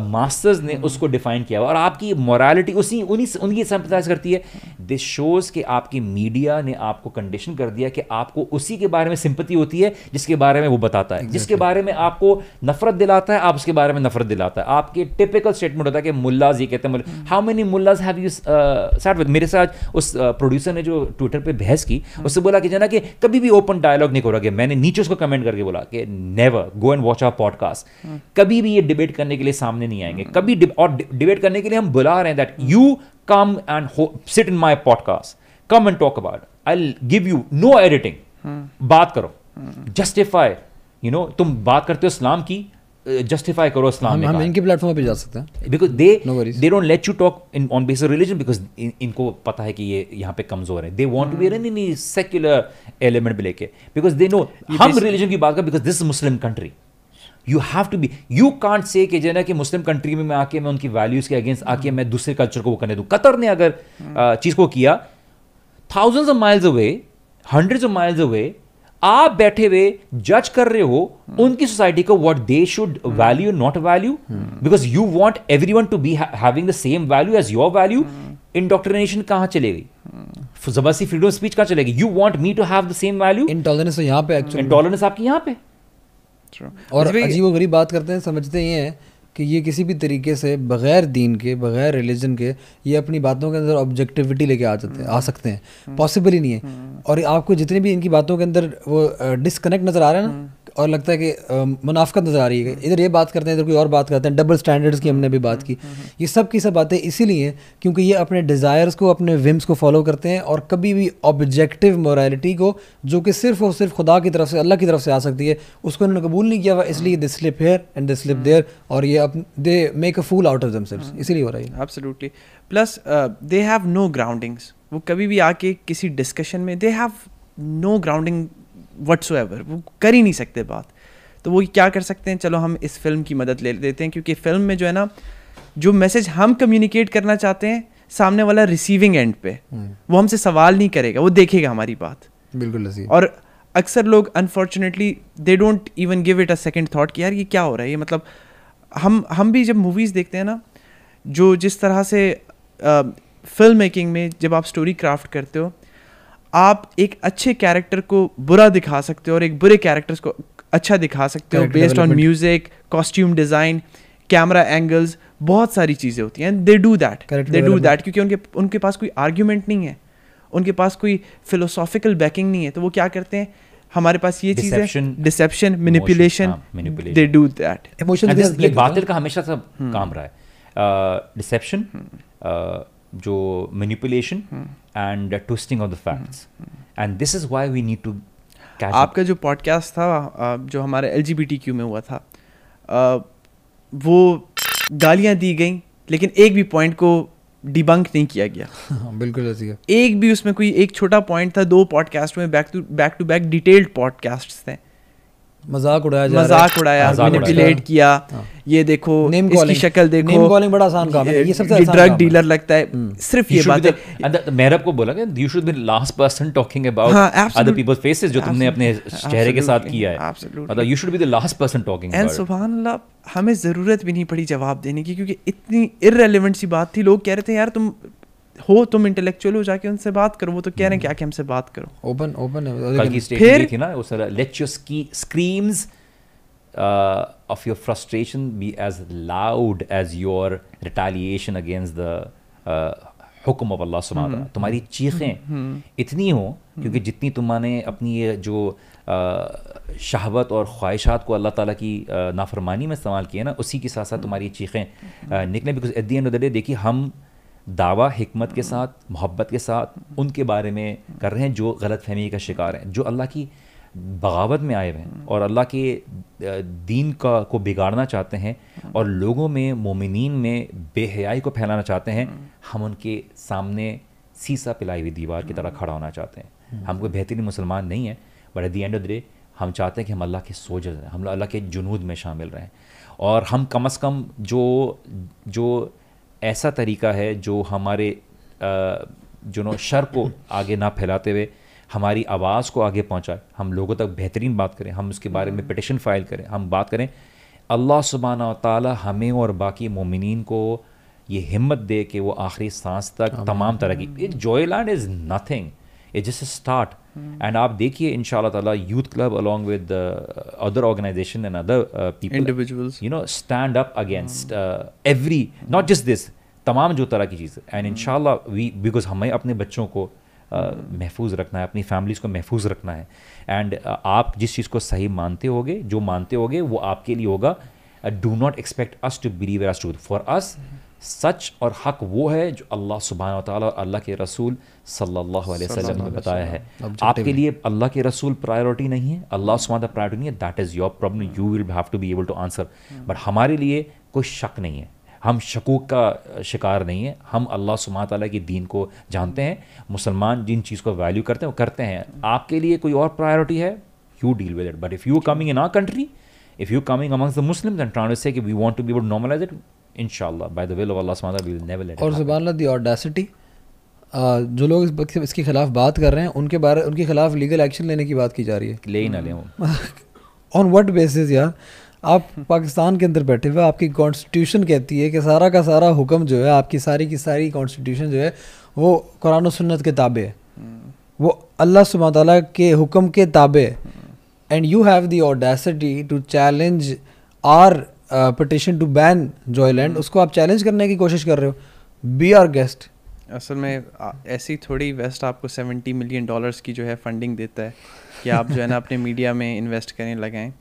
मास्टर्स ने उसको डिफाइन किया और आपकी मोरालिटी उसी उन्हीं उनकी सिंपथाइज करती है। दिस शोज़ कि आपकी मीडिया ने आपको कंडीशन कर दिया कि आपको उसी के बारे में सिंपति होती है जिसके बारे में वो बताता है। जिसके बारे में आपको नफरत दिलाता है आप उसके बारे में नफरत दिलाता है। आपके टिपिकल स्टेटमेंट होता है कि मुल्लाज ये कहते हैं हाउ मेनी मुल्लाज हैव यू सैट विद मेरे साथ उस प्रोड्यूसर ने जो ट्विटर पर बहस की उससे बोला कि जना कि कभी भी ओपन डायलॉग नहीं करोगे मैंने नीचे उसको कमेंट करके बोला कि never go and watch our podcast कभी भी ये डिबेट करने के लिए सामने नहीं आएँगे। कभी deb- और डिबेट करने के लिए हम बुला रहे हैं that you come and sit in my podcast come and talk about I give you no editing बात करो। जस्टिफाई यू नो तुम बात करते हो इस्लाम की जस्टिफाई करो इस्लाम हम हम इनके प्लेटफॉर्म पे जा सकते हैं। Because they. They don't let you talk in on base of religion because इनको पता है कि ये यहाँ पे कमज़ोर है। They want to be in in secular element पे लेके। बिकॉज़ दे नो हम रिलीजन की बात कर because this Muslim country you have to be you can't say कि जो ना कि मुस्लिम कंट्री में मैं आके मैं उनकी वैल्यूज़ के अगेंस्ट आके मैं दूसरे कल्चर को वो करने दूँ। कतर ने अगर चीज़ को किया thousands of miles away hundreds of miles away आप बैठे हुए जज कर रहे हो उनकी सोसाइटी को what they should value not value because you want everyone to be having the same value as your value indoctrination कहाँ चलेगी? ज़बरदस्ती फ्रीडम स्पीच कहाँ चलेगी? You want me to have the same value intolerance यहाँ पे intolerance आपकी यहाँ पे True. और अजीब व गरीब बात करते हैं समझते ये हैं कि ये किसी भी तरीके से बगैर दीन के बगैर रिलीजन के ये अपनी बातों के अंदर ऑब्जेक्टिविटी लेके आ जाते हैं आ सकते हैं। पॉसिबल ही नहीं है। और आपको जितने भी इनकी बातों के अंदर वो डिसकनेक्ट नज़र आ रहा है ना और लगता है कि मुनाफकत नज़र आ रही है इधर ये बात करते हैं इधर कोई और बात करते हैं डबल स्टैंडर्ड्स की हमने भी बात की। ये सब की सब बातें इसीलिए क्योंकि ये अपने डिज़ायर्स को अपने विम्स को फॉलो करते हैं और कभी भी ऑब्जेक्टिव मोरालिटी को जो कि सिर्फ़ और सिर्फ़ खुदा की तरफ़ से अल्लाह की तरफ़ से आ सकती है उसको इन्होंने कबूल नहीं किया हुआ इसलिए they slip here and they slip there और ये up they make a fool out of themselves इसीलिए हो रहा है absolutely plus they have no groundings वो कभी भी आके किसी डिस्कशन में they have no grounding whatsoever वो कर ही नहीं सकते बात। तो वो क्या कर सकते हैं? चलो हम इस फ़िल्म की मदद ले लेते हैं क्योंकि फ़िल्म में जो है ना जो मैसेज हम कम्युनिकेट करना चाहते हैं सामने वाला रिसीविंग एंड पे वो हमसे सवाल नहीं करेगा वो देखेगा हमारी बात। बिल्कुल और अक्सर लोग unfortunately they don't even give it a second thought कि यार ये क्या हो रहा है? ये मतलब हम हम भी जब मूवीज़ देखते हैं ना जो जिस तरह से फ़िल्म मेकिंग में जब आप स्टोरी क्राफ्ट करते हो आप एक अच्छे कैरेक्टर को बुरा दिखा सकते हो और एक बुरे कैरेक्टर्स को अच्छा दिखा सकते हो based on music costume design camera angles बहुत सारी चीज़ें होती हैं। They do that they do that क्योंकि उनके उनके पास कोई आर्ग्यूमेंट नहीं है। उनके पास कोई फिलोसॉफिकल बैकिंग नहीं है। तो वो क्या करते हैं? हमारे पास ये चीज़ है। Deception manipulation they do that ये बातिल का हमेशा से काम रहा है डिसेप्शन जो manipulation and twisting of the facts and this is why we need to आपका जो पॉडकास्ट था जो हमारे एलजीबीटीक्यू में हुआ था वो गालियाँ दी गई लेकिन एक भी पॉइंट को डिबंक नहीं किया गया। बिल्कुल ऐसी है एक भी उसमें कोई एक छोटा पॉइंट था दो पॉडकास्ट में back to back to back detailed podcast थे। मज़ाक उड़ाया जा रहा है। मज़ाक उड़ाया मैनिपुलेट किया। हाँ। ये देखो Name इसकी शक्ल देखो। Name calling बड़ा आसान काम है। ये सबसे आसान ड्रग डीलर लगता है। सिर्फ़ ये बात है। मेहरब को बोला कि you should be last person talking about other people's faces जो तुमने अपने चेहरे के साथ किया है। मतलब you should be the last person talking and सुबहान अल्लाह हमें ज़रूरत भी नहीं पड़ी जवाब देने की क्योंकि इतनी इररेलेवेंट सी बात थी। लोग कह रहे थे यार तुम हो तुम इंटेलेक्चुअल हो जाके उनसे बात करो वो तो कह रहे हैं क्या कि हमसे बात करो। ओपन ओपन है। कल की स्टेटमेंट फिर- थी ना वो सारा let your screams of your frustration be as loud as your retaliation against the हुक्म ऑफ़ अल्लाह सुबहान हम्म। तुम्हारी चीखें इतनी हो क्योंकि जितनी तुमने अपनी ये जो uh, शहवत और ख्वाहिशात को अल्लाह ताला की uh, नाफरमानी में इस्तेमाल किया ना उसी के साथ साथ तुम्हारी चीखें निकलें because at the end of the day देखिए हम दावा हमत के साथ, मोहब्बत के साथ उनके बारे में कर रहे हैं, जो गलत फहमी का शिकार हैं, जो अल्लाह की बगावत में आए हुए हैं और अल्लाह के दीन का, को बिगाड़ना चाहते हैं और लोगों में, मोमिनीन में बेहयाई को फैलाना चाहते हैं, हम उनके सामने सीसा पिलाई हुई दीवार की तरह खड़ा होना चाहते हैं। हम कोई बेहतरीन मुसलमान नहीं है but at the end of the day हम चाहते हैं कि हम अल्लाह के सोजल हैं हम अल्लाह के जुनूद में शामिल रहें। और हम कम अज़ कम जो जो ऐसा तरीका है जो हमारे जो नो शर को आगे ना फैलाते हुए हमारी आवाज़ को आगे पहुँचाए। हम लोगों तक बेहतरीन बात करें हम उसके बारे में पटिशन फ़ाइल करें हम बात करें। अल्लाह सुबहाना ताला हमें और बाकी मोमिनीन को ये हिम्मत दे कि वो आखिरी सांस तक तमाम तरह की। Joyland is nothing it just start and आप देखिए इन ताला youth club along with other organization and other people Individuals. You know stand up against every not just this तमाम जो तरह की चीज़ें। एंड इनशाला वी बिकॉज़ हमें अपने बच्चों को uh, महफूज रखना है अपनी फैमिलीज़ को महफूज रखना है। एंड आप जिस चीज़ को सही मानते होगे जो मानते होगे वो आपके लिए होगा। Do not expect us to believe as truth for us सच और हक वो है जो अल्लाह सुबहान ताला और अल्लाह के रसूल सल्लल्लाहु अलैहि वसल्लम ने बताया है। आपके लिए अल्लाह के रसूल प्रायोरिटी नहीं है अल्लाह सुबहान प्रायोरिटी नहीं है that is your problem you will have to be able to answer but हमारे लिए कोई शक नहीं है। हम शकूक का शिकार नहीं है। हम अल्लाह सुबहान ताला के दीन को जानते हैं मुसलमान जिन चीज़ को वैल्यू करते हैं वो करते हैं। आपके लिए कोई और प्रायोरिटी है? You deal with it but if you coming in our country if you're coming amongst the Muslims and trying to say कि we want to be able to normalize it, inshallah, by the will of Allah subhanahu wa ta'ala, we will never let it और. सुबह दी audacity जो लोग इस इसके खिलाफ बात कर रहे हैं उनके बारे उनके खिलाफ लीगल एक्शन लेने की बात की जा रही है। ले ही ना लें ऑन वट बेसिस यार? आप पाकिस्तान के अंदर बैठे हुए आपकी कॉन्स्टिट्यूशन कहती है कि सारा का सारा हुक्म जो है आपकी सारी की सारी कॉन्स्टिट्यूशन जो है वो कुरान और सुन्नत के ताबे है। वो अल्लाह सुबहान ताला के हुक्म के ताबे है। And you have the audacity to challenge our petition to ban Joyland उसको आप चैलेंज करने की कोशिश कर रहे हो। बी आर गेस्ट असल में ऐसी थोड़ी वेस्ट आपको 70 मिलियन डॉलर्स की जो है फंडिंग देता है कि आप जो है ना अपने मीडिया में इन्वेस्ट करने लगाएँ।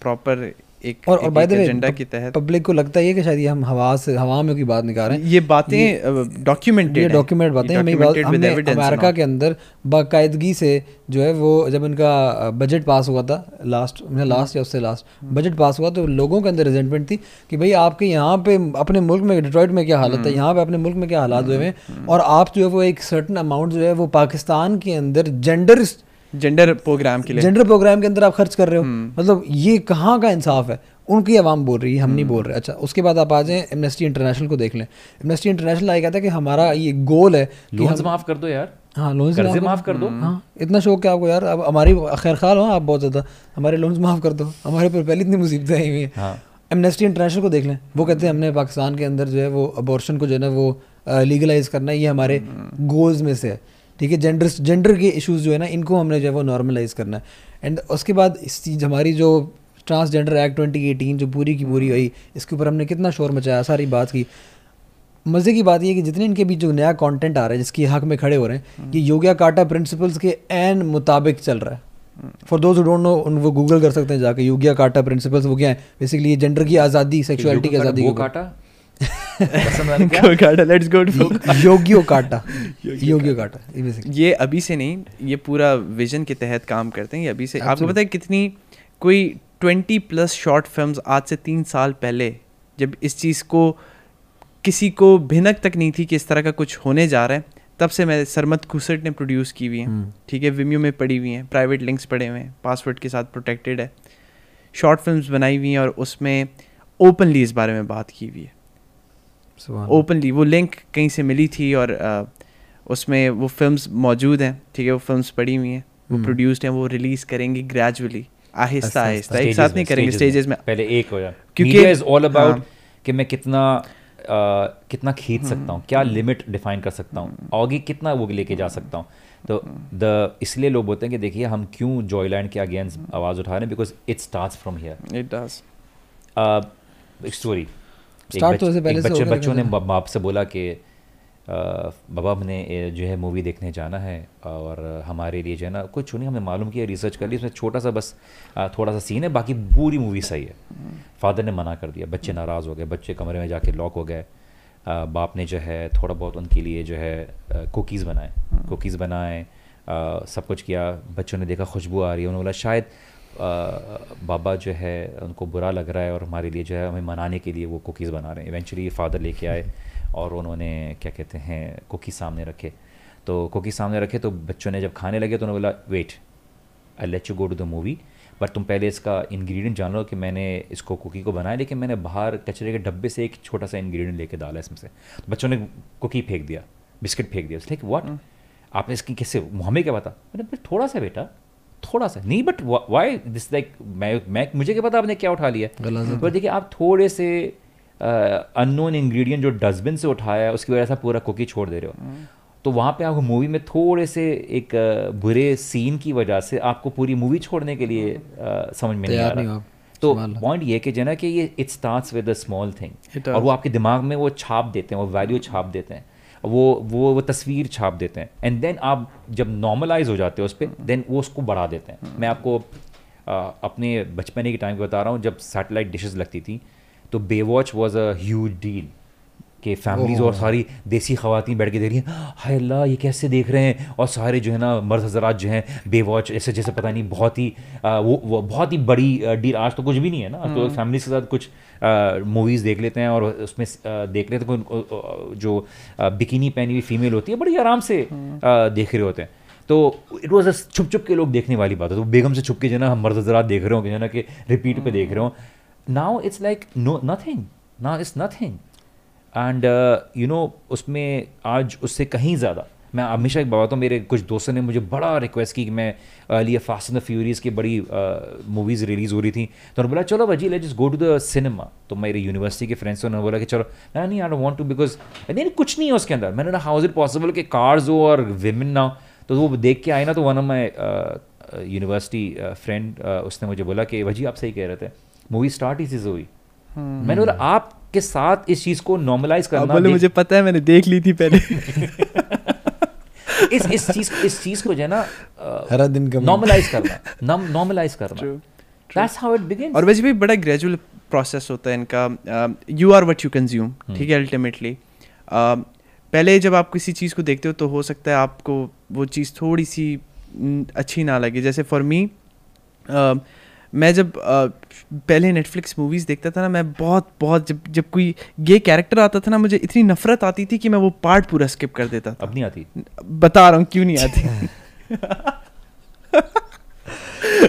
प्रॉपर एक और और बाय द वे एजेंडा के तहत पब्लिक को लगता है कि शायद ये हम हवा से हवा में की बात निकाल रहे हैं? ये बातें डॉक्यूमेंटेड ये डॉक्यूमेंट बातें हमें हमने अमेरिका के अंदर बाकायदगी से जो है वो जब इनका बजट पास हुआ था लास्ट लास्ट या उससे लास्ट बजट पास हुआ तो लोगों के अंदर रिजेंटमेंट थी कि भाई आपके यहाँ पे अपने मुल्क में डिट्रॉइट में क्या हालत है? यहाँ पे अपने मुल्क में क्या हालात हुए हैं? और आप जो है वो एक सर्टन अमाउंट जो है वो पाकिस्तान के अंदर जेंडर जेंडर प्रोग्राम के लिए। जेंडर प्रोग्राम के अंदर आप खर्च कर रहे हो। मतलब ये कहाँ का इंसाफ है? उनकी आवाम बोल रही है हम नहीं बोल रहे। अच्छा उसके बाद आप आ जाएँ एमनेस्टी इंटरनेशनल को देख लें। एमनेस्टी इंटरनेशनल आया कहता है कि हमारा ये गोल है कि लोन्स हम माफ़ कर दो यार। हाँ लोन्स माफ़ कर दो। हाँ इतना शौक है आपको यार? अब हमारी खैर खाल हो आप बहुत ज़्यादा। हमारे लोन्स माफ़ कर दो। हमारे पर पहले इतनी मुसीबतें आई हुई हैं। हाँ। एमनेस्टी इंटरनेशनल को देख लें। वो कहते हैं हमने पाकिस्तान के अंदर जो है वो अबॉर्शन को जो है ना वो लीगलाइज करना है ये हमारे गोल्स में से है। ठीक है जेंडर जेंडर के इश्यूज़ जो है ना इनको हमने जो है वो नॉर्मलाइज करना है। एंड उसके बाद इस चीज़ हमारी जो ट्रांसजेंडर एक्ट 2018 जो पूरी की पूरी हुई इसके ऊपर हमने कितना शोर मचाया सारी बात की। मज़े की बात ये है कि जितने इनके बीच जो नया कंटेंट आ रहा है जिसके हक में खड़े हो रहे हैं ये योग्या काटा प्रिंसिपल्स के एन मुताबिक चल रहा है। फॉर दोज डोंट नो उन वो गूगल कर सकते हैं जाके योग्या काटा प्रिंसिपल्स वो क्या है? बेसिकली ये जेंडर की आज़ादी सेक्सुअलिटी की आज़ादी वो के ऊपर। काटा पसंद वाली लेट्स गो योगियो काटा योगियो काटा ये अभी से नहीं ये पूरा विजन के तहत काम करते हैं ये अभी से। आपको पता है कितनी कोई ट्वेंटी प्लस शॉर्ट फिल्म्स आज से तीन साल पहले जब इस चीज़ को किसी को भिनक तक नहीं थी कि इस तरह का कुछ होने जा रहा है तब से मैं सरमत खुसट ने प्रोड्यूस की हुई हैं। ठीक है विम्यू में पड़ी हुई हैं प्राइवेट लिंक्स पड़े हुए हैं पासवर्ड के साथ प्रोटेक्टेड है। शॉर्ट फिल्म्स बनाई हुई हैं और उसमें ओपनली इस बारे में बात की हुई है। ओपनली वो लिंक कहीं से मिली थी और उसमें वो फिल्म्स मौजूद हैं ठीक है वो फिल्म्स पड़ी हुई हैं वो प्रोड्यूस्ड हैं वो रिलीज़ करेंगे ग्रेजुअली आहिस्ता आहिस्ता एक साथ नहीं करेंगे स्टेजेस में। पहले एक हो जाए। क्योंकि- इज़ ऑल अबाउट। कि मैं कितना uh, कितना खींच सकता हूँ क्या लिमिट डिफाइन कर सकता हूँ आगे कितना वो लेके जा सकता हूँ। तो द इसलिए लोग बोलते हैं कि देखिए हम क्यों जॉयलैंड के अगेंस्ट आवाज़ उठा रहे हैं? Because it start from here it does एक स्टोरी Start तो पहले से बच्चे बच्चों ने बाप से बोला कि बाबा हमने जो है मूवी देखने जाना है और हमारे लिए जो है ना कुछ नहीं हमने मालूम किया रिसर्च कर ली इसमें छोटा सा बस थोड़ा सा सीन है बाकी पूरी मूवी सही है। फादर ने मना कर दिया बच्चे नाराज़ हो गए बच्चे कमरे में जाके लॉक हो गए। बाप ने जो है थोड़ा बहुत उनके लिए जो है कुकीज़ बनाए। कुकीज़ बनाए सब कुछ किया बच्चों ने देखा खुशबू आ रही है उन्होंने बोला शायद बाबा जो है उनको बुरा लग रहा है और हमारे लिए जो है हमें मनाने के लिए वो कुकीज़ बना रहे हैं। इवेंचुअली फादर लेके आए और उन्होंने क्या कहते हैं कुकीज़ सामने रखे। तो कुकीज़ सामने रखे तो बच्चों ने जब खाने लगे तो उन्होंने बोला wait I let you go to the movie but तुम पहले इसका इंग्रेडिएंट जान लो कि मैंने इसको कुकी को बनाया लेकिन मैंने बाहर कचरे के डब्बे से एक छोटा सा इंग्रेडिएंट लेके डाला इसमें से। तो बच्चों ने कुकी फेंक दिया बिस्किट फेंक दिया। लाइक व्हाट आपने इसकी कैसे हमें क्या पता? मैंने थोड़ा सा बेटा थोड़ा सा। नहीं बट वाई दिस लाइक मैं मैं मुझे क्या पता आपने क्या उठा लिया? पर देखिए आप थोड़े से अननोन uh, इंग्रेडिएंट जो डस्टबिन से उठाया है उसकी वजह से पूरा कुकी छोड़ दे रहे हो। तो वहाँ पे आपको मूवी में थोड़े से एक बुरे सीन की वजह से आपको पूरी मूवी छोड़ने के लिए अ, समझ में नहीं आ रहा। तो पॉइंट ये कि जो है ना कि ये it starts with a small thing और वो आपके दिमाग में वो छाप देते हैं वो वैल्यू छाप देते हैं। वो वो वो तस्वीर छाप देते हैं। एंड देन आप जब नॉर्मलाइज हो जाते हैं उस पर देन वो उसको बढ़ा देते हैं। मैं आपको अ, अपने बचपने के टाइम को बता रहा हूँ जब सैटेलाइट डिशेज लगती थी तो Baywatch was a huge deal कि फैमिलीज़ और सारी देसी खवातीन बैठ के देख रही हैं हाय अल्लाह ये कैसे देख रहे हैं? और सारे जो है ना मर्द हजरात जो हैं बेवॉच ऐसे जैसे पता नहीं बहुत ही अ, वो, वो बहुत ही बड़ी डील आज तो कुछ भी नहीं है ना तो फैमिली के साथ कुछ मूवीज़ देख लेते हैं और उसमें देख लेते हैं अ, जो बिकिनी पहनी हुई फीमेल होती है बड़ी आराम से देख रहे होते हैं। तो इट वॉज़ अ छुप छुप के लोग देखने वाली बात है तो बेगम से छुप के जो है ना हम मर्द हजरात देख रहे हो जो है ना कि रिपीट पे देख रहे हो। Now it's like no nothing now it's nothing and you know उसमें आज उससे कहीं ज़्यादा मैं हमेशा एक बात हूँ मेरे कुछ दोस्तों ने मुझे बड़ा रिक्वेस्ट की कि मैं लिए फास्ट एंड द फ्यूरीज की बड़ी मूवीज़ रिलीज़ हो रही थी। तो उन्होंने बोला चलो भाजी let just go to the cinema तो मेरे यूनिवर्सिटी के फ्रेंड्स उन्होंने बोला कि चलो ना नहीं I don't want to because नहीं कुछ नहीं है उसके अंदर. मैंने ना हाउ इज़ इट पॉसिबल कि कार्स हो और विमेन ना? हो तो वो देख के आए ना तो one of my university friend उसने मुझे बोला कि भाजी आप सही कह रहे थे। मूवी स्टार्ट इसी से हुई। मैंने बोला आपके साथ इस चीज़ को नॉर्मलाइज करना बोले मुझे पता है मैंने देख ली थी पहले. इस इस चीज़ इस चीज़ को जो है ना हर दिन का नॉर्मलाइज करना नॉर्मलाइज करना। दैट्स हाउ इट बिगिंस और वैसे भी बड़ा ग्रेजुअल प्रोसेस होता है इनका। You are what you consume ठीक है अल्टीमेटली पहले जब आप किसी चीज़ को देखते हो तो हो सकता है आपको वो चीज़ थोड़ी सी अच्छी ना लगे। जैसे फॉर मी मैं जब uh, पहले नेटफ्लिक्स मूवीज़ देखता था ना मैं बहुत बहुत जब जब कोई गे कैरेक्टर आता था ना मुझे इतनी नफरत आती थी कि मैं वो पार्ट पूरा स्किप कर देता था। अब नहीं आती। बता रहा हूँ क्यों नहीं आती?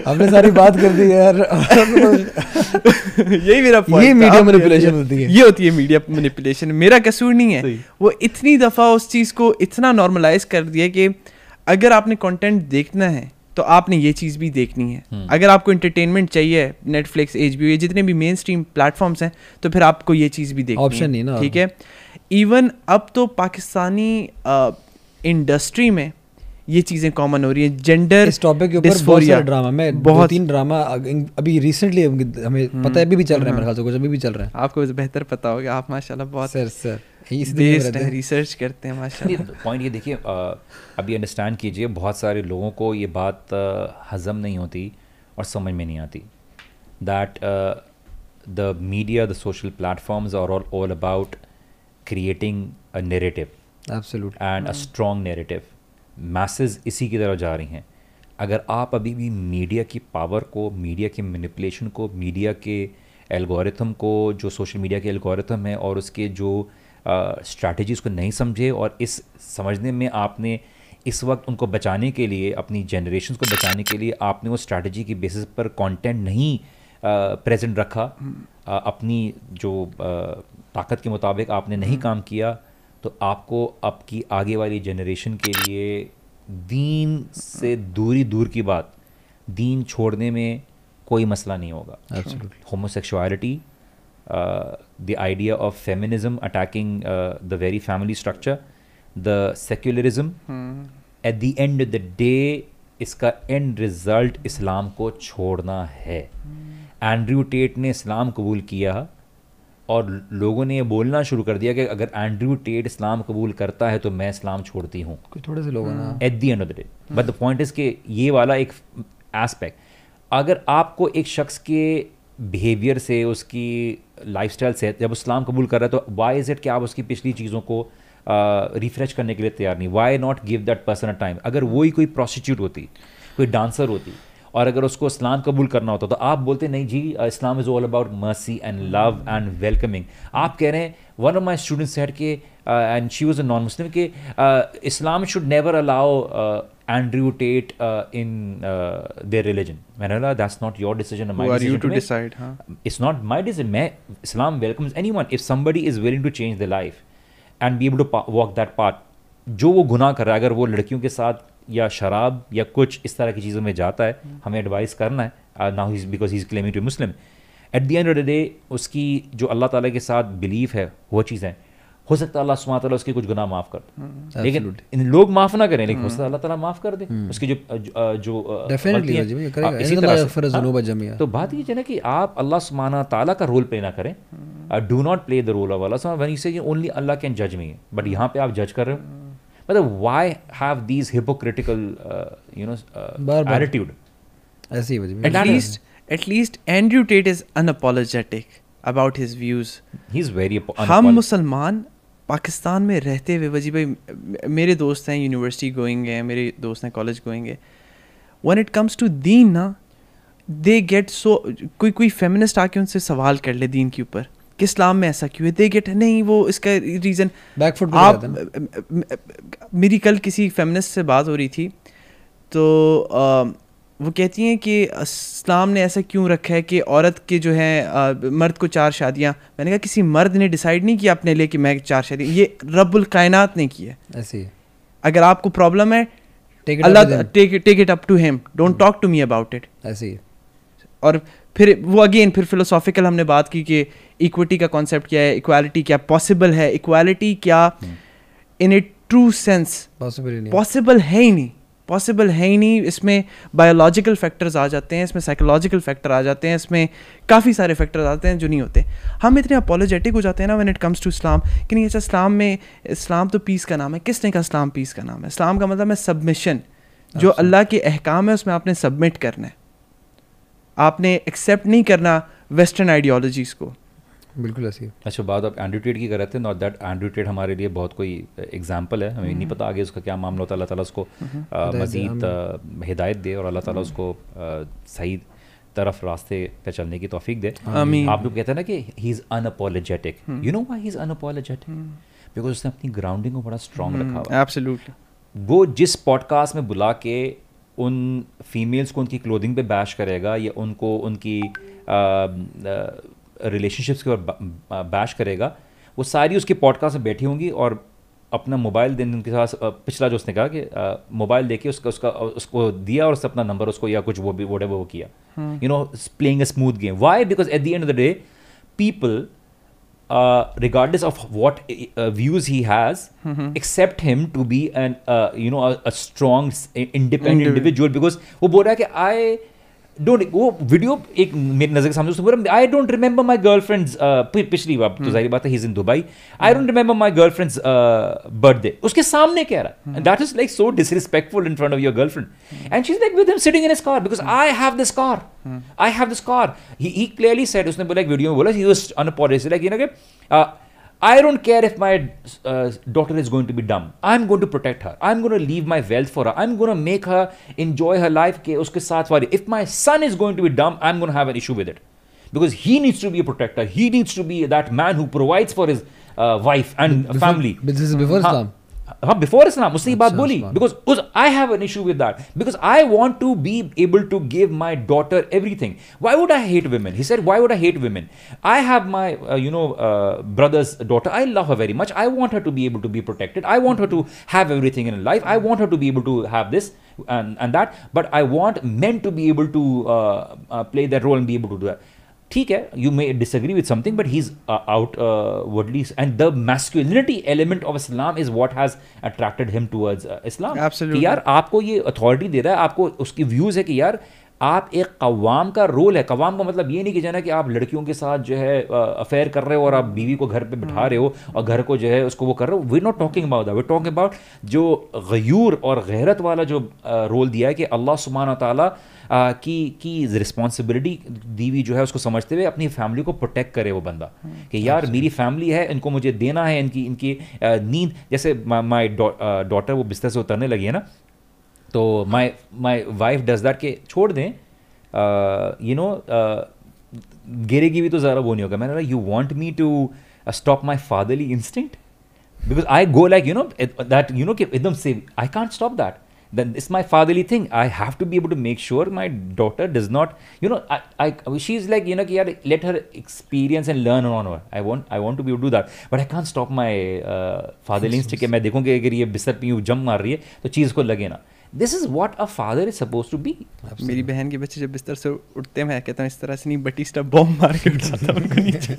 हमने सारी बात कर दी यार। यही मेरा ये अब manipulation होती है। ये होती है मीडिया मैनिपुलेशन मेरा कसूर नहीं है। वो इतनी दफ़ा उस चीज़ को इतना नॉर्मलाइज कर दिया कि अगर आपने कंटेंट देखना है तो आपने ये चीज़ भी देखनी है। अगर आपको इंटरटेनमेंट चाहिए नेटफ्लिक्स एच ये जितने भी मेन स्ट्रीम प्लेटफॉर्म्स हैं तो फिर आपको ये चीज़ भी देखनी ऑप्शन है ना। ठीक है? इवन अब तो पाकिस्तानी इंडस्ट्री में ये चीज़ें कॉमन हो रही है। जेंडर इस टॉपिक के ऊपर बहुत सारे ड्रामा मैं बहुत तीन ड्रामा अभी रिसेंटली हमें पता है अभी भी चल रहे हैं मेरे ख्याल से कुछ अभी भी चल रहे हैं। आपको बेहतर पता होगा आप माशाल्लाह बहुत सर सर हैं रिसर्च करते हैं माशाल्लाह। पॉइंट ये देखिए अभी अंडरस्टैंड कीजिए बहुत सारे लोगों को ये बात हजम नहीं होती और समझ में नहीं आती। That the media the social platforms are all all about creating a narrative absolute and a strong narrative message इसी की तरह जा रही हैं। अगर आप अभी भी मीडिया की पावर को मीडिया के मैनिपुलेशन को मीडिया के एल्गोरिथम को जो सोशल मीडिया के एल्गोरिथम है और उसके जो स्ट्रैटेजीज़ को नहीं समझे और इस समझने में आपने इस वक्त उनको बचाने के लिए अपनी जनरेशन को बचाने के लिए आपने वो स्ट्रैटेजी की बेसिस पर कंटेंट नहीं प्रेजेंट रखा अ, अपनी जो अ, ताकत के मुताबिक आपने नहीं काम किया तो आपको आपकी आगे वाली जनरेशन के लिए दीन से दूरी दूर की बात दीन छोड़ने में कोई मसला नहीं होगा। Homosexuality the idea of feminism attacking the very family structure the secularism at the end the day इसका एंड रिज़ल्ट इस्लाम को छोड़ना है। hmm. एंड्रयू टेट ने इस्लाम कबूल किया और लोगों ने ये बोलना शुरू कर दिया कि अगर एंड्रयू टेट इस्लाम कबूल करता है तो मैं इस्लाम छोड़ती हूँ। थोड़े से लोगों ने। At the end of the day but the point is कि ये वाला एक एस्पेक्ट अगर आपको एक शख्स के बिहेवियर से उसकी लाइफस्टाइल से जब इस्लाम कबूल कर रहा है तो वाई इज़ इट कि आप उसकी पिछली चीज़ों को रिफ्रेश करने के लिए तैयार नहीं? Why not give that person a time अगर वही कोई प्रोस्टिट्यूट होती कोई डांसर होती और अगर उसको इस्लाम कबूल करना होता तो आप बोलते नहीं जी uh, Islam is all about mercy and love and welcoming आप कह रहे हैं one of my students head के and she was a non Muslim के Islam should never allow Andrew in their religion that's not your decision it's not my decision my Islam welcomes anyone if somebody is willing to change the life and be able to walk that part जो वो गुनाह कर रहा है अगर वो लड़कियों के साथ या शराब या कुछ इस तरह की चीज़ों में जाता है हमें एडवाइस करना है now he because he is claiming to Muslim at the end of the day उसकी जो अल्लाह ताला के साथ बिलीफ है वो चीज़ें हो। सकता है अल्लाह सुबह ताला उसके कुछ गुनाह माफ़ कर दे। हम्म। लेकिन इन लोग माफ़ ना करें लेकिन हो सकता है अल्लाह ताला माफ़ कर दे। उसकी जो जो तो बात ये है ना कि आप अल्लाह सुबहाना ताला का रोल प्ले ना करें। Do not play the role of Allah when you say only Allah can जज मी बट यहाँ पे आप जज कर रहे हो। मतलब why have these hypocritical you know attitude ऐसे ही at least at least Andrew Tate is unapologetic about his views he is very हम मुसलमान पाकिस्तान में रहते हुए वजी भाई मेरे दोस्त हैं यूनिवर्सिटी गोइंग हैं मेरे दोस्त हैं कॉलेज गोइंग है। वन इट कम्स टू दीन ना दे गेट सो कोई कोई फेमिनिस्ट आके उनसे सवाल कर ले दीन के ऊपर। कि इस्लाम में ऐसा क्यों है? दे गेट नहीं वो इसका रीज़न बैकफुट आप मेरी कल किसी फेमिनिस्ट से बात हो रही थी तो आ, वो कहती हैं कि इस्लाम ने ऐसा क्यों रखा है कि औरत के जो है आ, मर्द को चार शादियाँ मैंने कहा किसी मर्द ने डिसाइड नहीं किया अपने लिए कि मैं चार शादियाँ ये रब्बुल कायनात ने किया ऐसी अगर आपको प्रॉब्लम है take take it up to him don't talk to me about it ऐसी और फिर वो अगेन फिर फिलोसॉफिकल हमने बात की कि इक्विटी का कॉन्सेप्ट क्या है इक्वालिटी क्या पॉसिबल है इक्वालिटी क्या in a true sense possible possible है ही। नहीं पॉसिबल है ही नहीं। इसमें बायोलॉजिकल फैक्टर्स आ जाते हैं इसमें साइकोलॉजिकल फैक्टर आ जाते हैं इसमें काफ़ी सारे फैक्टर्स आते हैं जो नहीं होते। हम इतने अपोलोजेटिक हो जाते हैं ना when it comes to Islam कि नहीं अच्छा इस्लाम में इस्लाम तो पीस का नाम है। किसने कहा इस्लाम पीस का नाम है? इस्लाम का मतलब है सबमिशन जो अल्लाह के अहकाम है उसमें आपने सबमिट करना है। आपने एक्सेप्ट नहीं करना वेस्टर्न आइडियोलॉजीज़ को। बिल्कुल ऐसी अच्छा बात आप एंड्रोटेड की कर रहे थे नॉट दैट एंड्रोटेड हमारे लिए बहुत कोई एग्ज़ाम्पल है। हमें नहीं हम्म। पता आगे उसका क्या मामला होता है अल्लाह ताला उसको हम्म। मज़ीद हिदायत दे और अल्लाह ताला हम्म। उसको सही तरफ़ रास्ते पे चलने की तोफीक दे। आप लोग कहते हैं ना कि he is unapologetic you know why he is unapologetic because उसने अपनी ग्राउंडिंग को बड़ा स्ट्रॉन्ग रखा हुआ वो जिस पॉडकास्ट में बुला के उन फीमेल्स को उनकी क्लोथिंग पे बैश करेगा या उनको उनकी रिलेशनशिप्स के ऊपर बैश करेगा वो सारी उसकी पॉडकास्ट में बैठी होंगी और अपना मोबाइल दिन उनके साथ पिछला जो उसने कहा कि मोबाइल देके उसका उसका उसको दिया और अपना नंबर उसको या कुछ वो भी वो वो किया। You know playing a smooth game why because at the end of the day people regardless of what uh, views he has, mm-hmm. accept him to be an uh, you know a, a strong, independent individual because वो बोल रहा है कि I don't वो video एक मेरी नज़र के सामने उसने बोला I don't remember my girlfriend's पिछली बार तो ज़ाहिर बात है he is in Dubai I don't remember my girlfriend's birthday उसके सामने कह रहा है। That is like so disrespectful in front of your girlfriend and she is like with him sitting in his car because I have this car I have this car he clearly said उसने बोला एक video में बोला he was unapologetic like you know कि I don't care if my uh, daughter is going to be dumb. I'm going to protect her. I'm going to leave my wealth for her. I'm going to make her enjoy her life. Ke uske saath wali. If my son is going to be dumb, I'm going to have an issue with it. Because he needs to be a protector. He needs to be that man who provides for his uh, wife and before, family. But this is before Islam. हाँ before इस्लाम उसने ये बात बोली because उस I have an issue with that because I want to be able to give my daughter everything why would I hate women he said why would i hate women i have my uh, you know uh, brother's daughter i love her very much i want her to be able to be protected i want her to have everything in life i want her to be able to have this and, and that but i want men to be able to uh, uh, play that role and be able to do that ठीक है you may disagree with something but he is outwardly and the masculinity element of Islam is what has attracted him towards Islam कि यार आपको ये authority दे रहा है आपको उसकी व्यूज़ है कि यार आप एक कवाम का रोल है। कवाम का मतलब ये नहीं कि जाना कि आप लड़कियों के साथ जो है अफेयर कर रहे हो और आप बीवी को घर पे बिठा रहे हो और घर को जो है उसको वो कर रहे हो। We not talking about that we talking about जो गयूर और गैरत वाला जो रोल दिया है कि अल्लाह सुबहाना ताला की की रिस्पॉन्सिबिलिटी दी हुई जो है उसको समझते हुए अपनी फैमिली को प्रोटेक्ट करे वो बंदा। कि यार मेरी फैमिली है इनको मुझे देना है इनकी इनकी नींद जैसे माई डॉटर वो बिस्तर से उतरने लगी है ना तो my my wife does that के छोड़ दें यू नो गिरेगी भी तो ज़रा वो नहीं होगा। मैंने you want me to stop my fatherly instinct because I go like you know that you know कि एकदम से I can't stop that then it's my fatherly thing. I have to be able to make sure my daughter does not, you know, I, I she's like, you know, yeah, let her experience and learn on her. I want, I want to be able to do that, but I can't stop my uh, fatherly instinct. मैं देखूँ कि अगर ये बिस्तर पे यूँ जम मार रही है तो चीज़ को लगे ना this is what a father is suppose to be मेरी बहन के बच्चे जब बिस्तर से उठते मैं कहता हूँ इस तरह से नहीं बटी स्टप बॉम्ब मार के उठाता उनको नीचे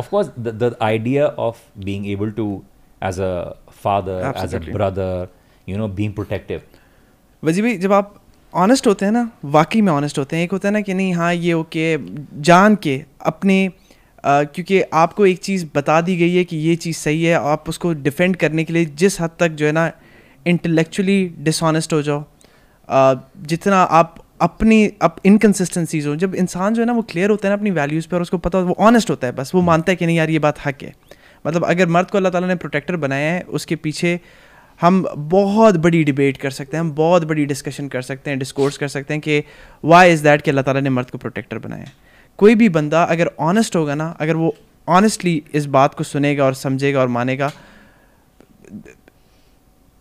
of course the, the idea of being able a father Absolutely. as a brother you know being protective वजी भाई जब आप ऑनेस्ट होते हैं ना वाकई में ऑनेस्ट होते हैं एक होता है ना कि नहीं हाँ ये ओके जान के अपने क्योंकि आपको एक चीज़ बता दी गई है कि ये चीज़ सही है आप उसको डिफेंड करने के लिए जिस हद तक जो है ना इंटेलेक्चुअली डिसऑनेस्ट हो जाओ जितना आप अपनी अप इनकन्सिस्टेंसीज हो जब इंसान जो है ना वो क्लियर होता है ना अपनी वैल्यूज़ पर उसको पता वो ऑनेस्ट होता है बस वो मानता है कि नहीं यार ये बात हक है मतलब अगर मर्द को अल्लाह ताला ने प्रोटेक्टर बनाया है उसके पीछे हम बहुत बड़ी डिबेट कर सकते हैं हम बहुत बड़ी डिस्कशन कर सकते हैं डिस्कोर्स कर सकते हैं कि वाई इज़ दैट कि अल्लाह ताला ने मर्द को प्रोटेक्टर बनाया है। कोई भी बंदा अगर ऑनेस्ट होगा ना अगर वो ऑनेस्टली इस बात को सुनेगा और समझेगा और मानेगा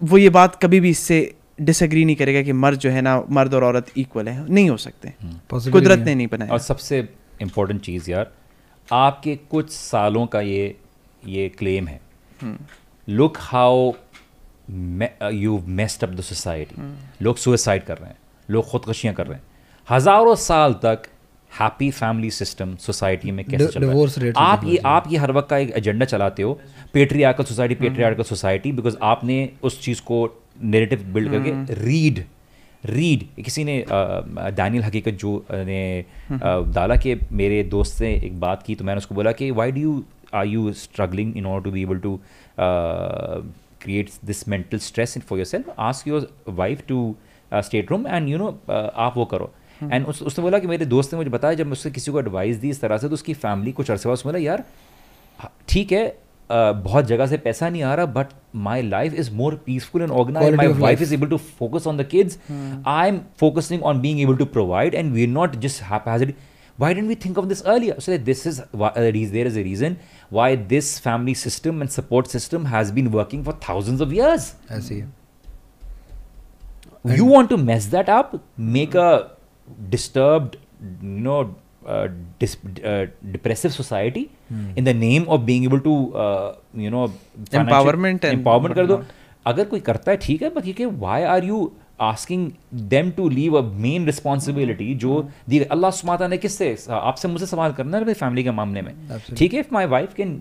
वो ये बात कभी भी इससे डिसएग्री नहीं करेगा कि मर्द जो है ना मर्द और औरत इक्वल है। नहीं हो सकते। हम्म। कुदरत ने नहीं बनाया। और सबसे इम्पोर्टेंट चीज़ यार आपके कुछ सालों का ये ये क्लेम है। Look how you messed up the society लोग सुसाइड कर रहे हैं। लोग खुदकशियाँ कर रहे हैं। हज़ारों साल तक हैप्पी फैमिली सिस्टम सोसाइटी में कैसे चल रहा है? आप ये आप ये हर वक्त का एक एजेंडा चलाते हो। Patriarchal society patriarchal society because आपने उस चीज़ को नेरेटिव बिल्ड करके रीड रीड किसी ने डैनियल हकीकत जो ने डाला कि मेरे दोस्त से एक बात की तो मैंने उसको बोला कि why do you are you struggling in order to be able to create this mental stress for yourself ask your wife to state room and you know आप वो करो. And hmm. उस, उसने बोला कि मेरे दोस्त ने मुझे बताया जब मैं उसने किसी को एडवाइस दी इस तरह से तो उसकी फैमिली कुछ अर्से बाद उसने बोला यार ठीक है बहुत जगह से पैसा नहीं आ रहा but my life is more peaceful and organise my wife is able to focus on the kids I am focusing on being able to provide and we not just happened why didn't we think of this earlier so this is why, uh, there is a reason why this family system and support system has been working for thousands of years i see you want to mess that up make a disturbed, you know, uh, dis, uh, depressive society hmm. in the name of being able to, uh, you know, empowerment empowerment कर दो अगर कोई करता है ठीक है बाकी के why are you asking them to leave a main responsibility जो दी अल्लाह सुमाता ने किससे आपसे मुझसे सवाल करना है फैमिली के मामले में। ठीक है if my wife can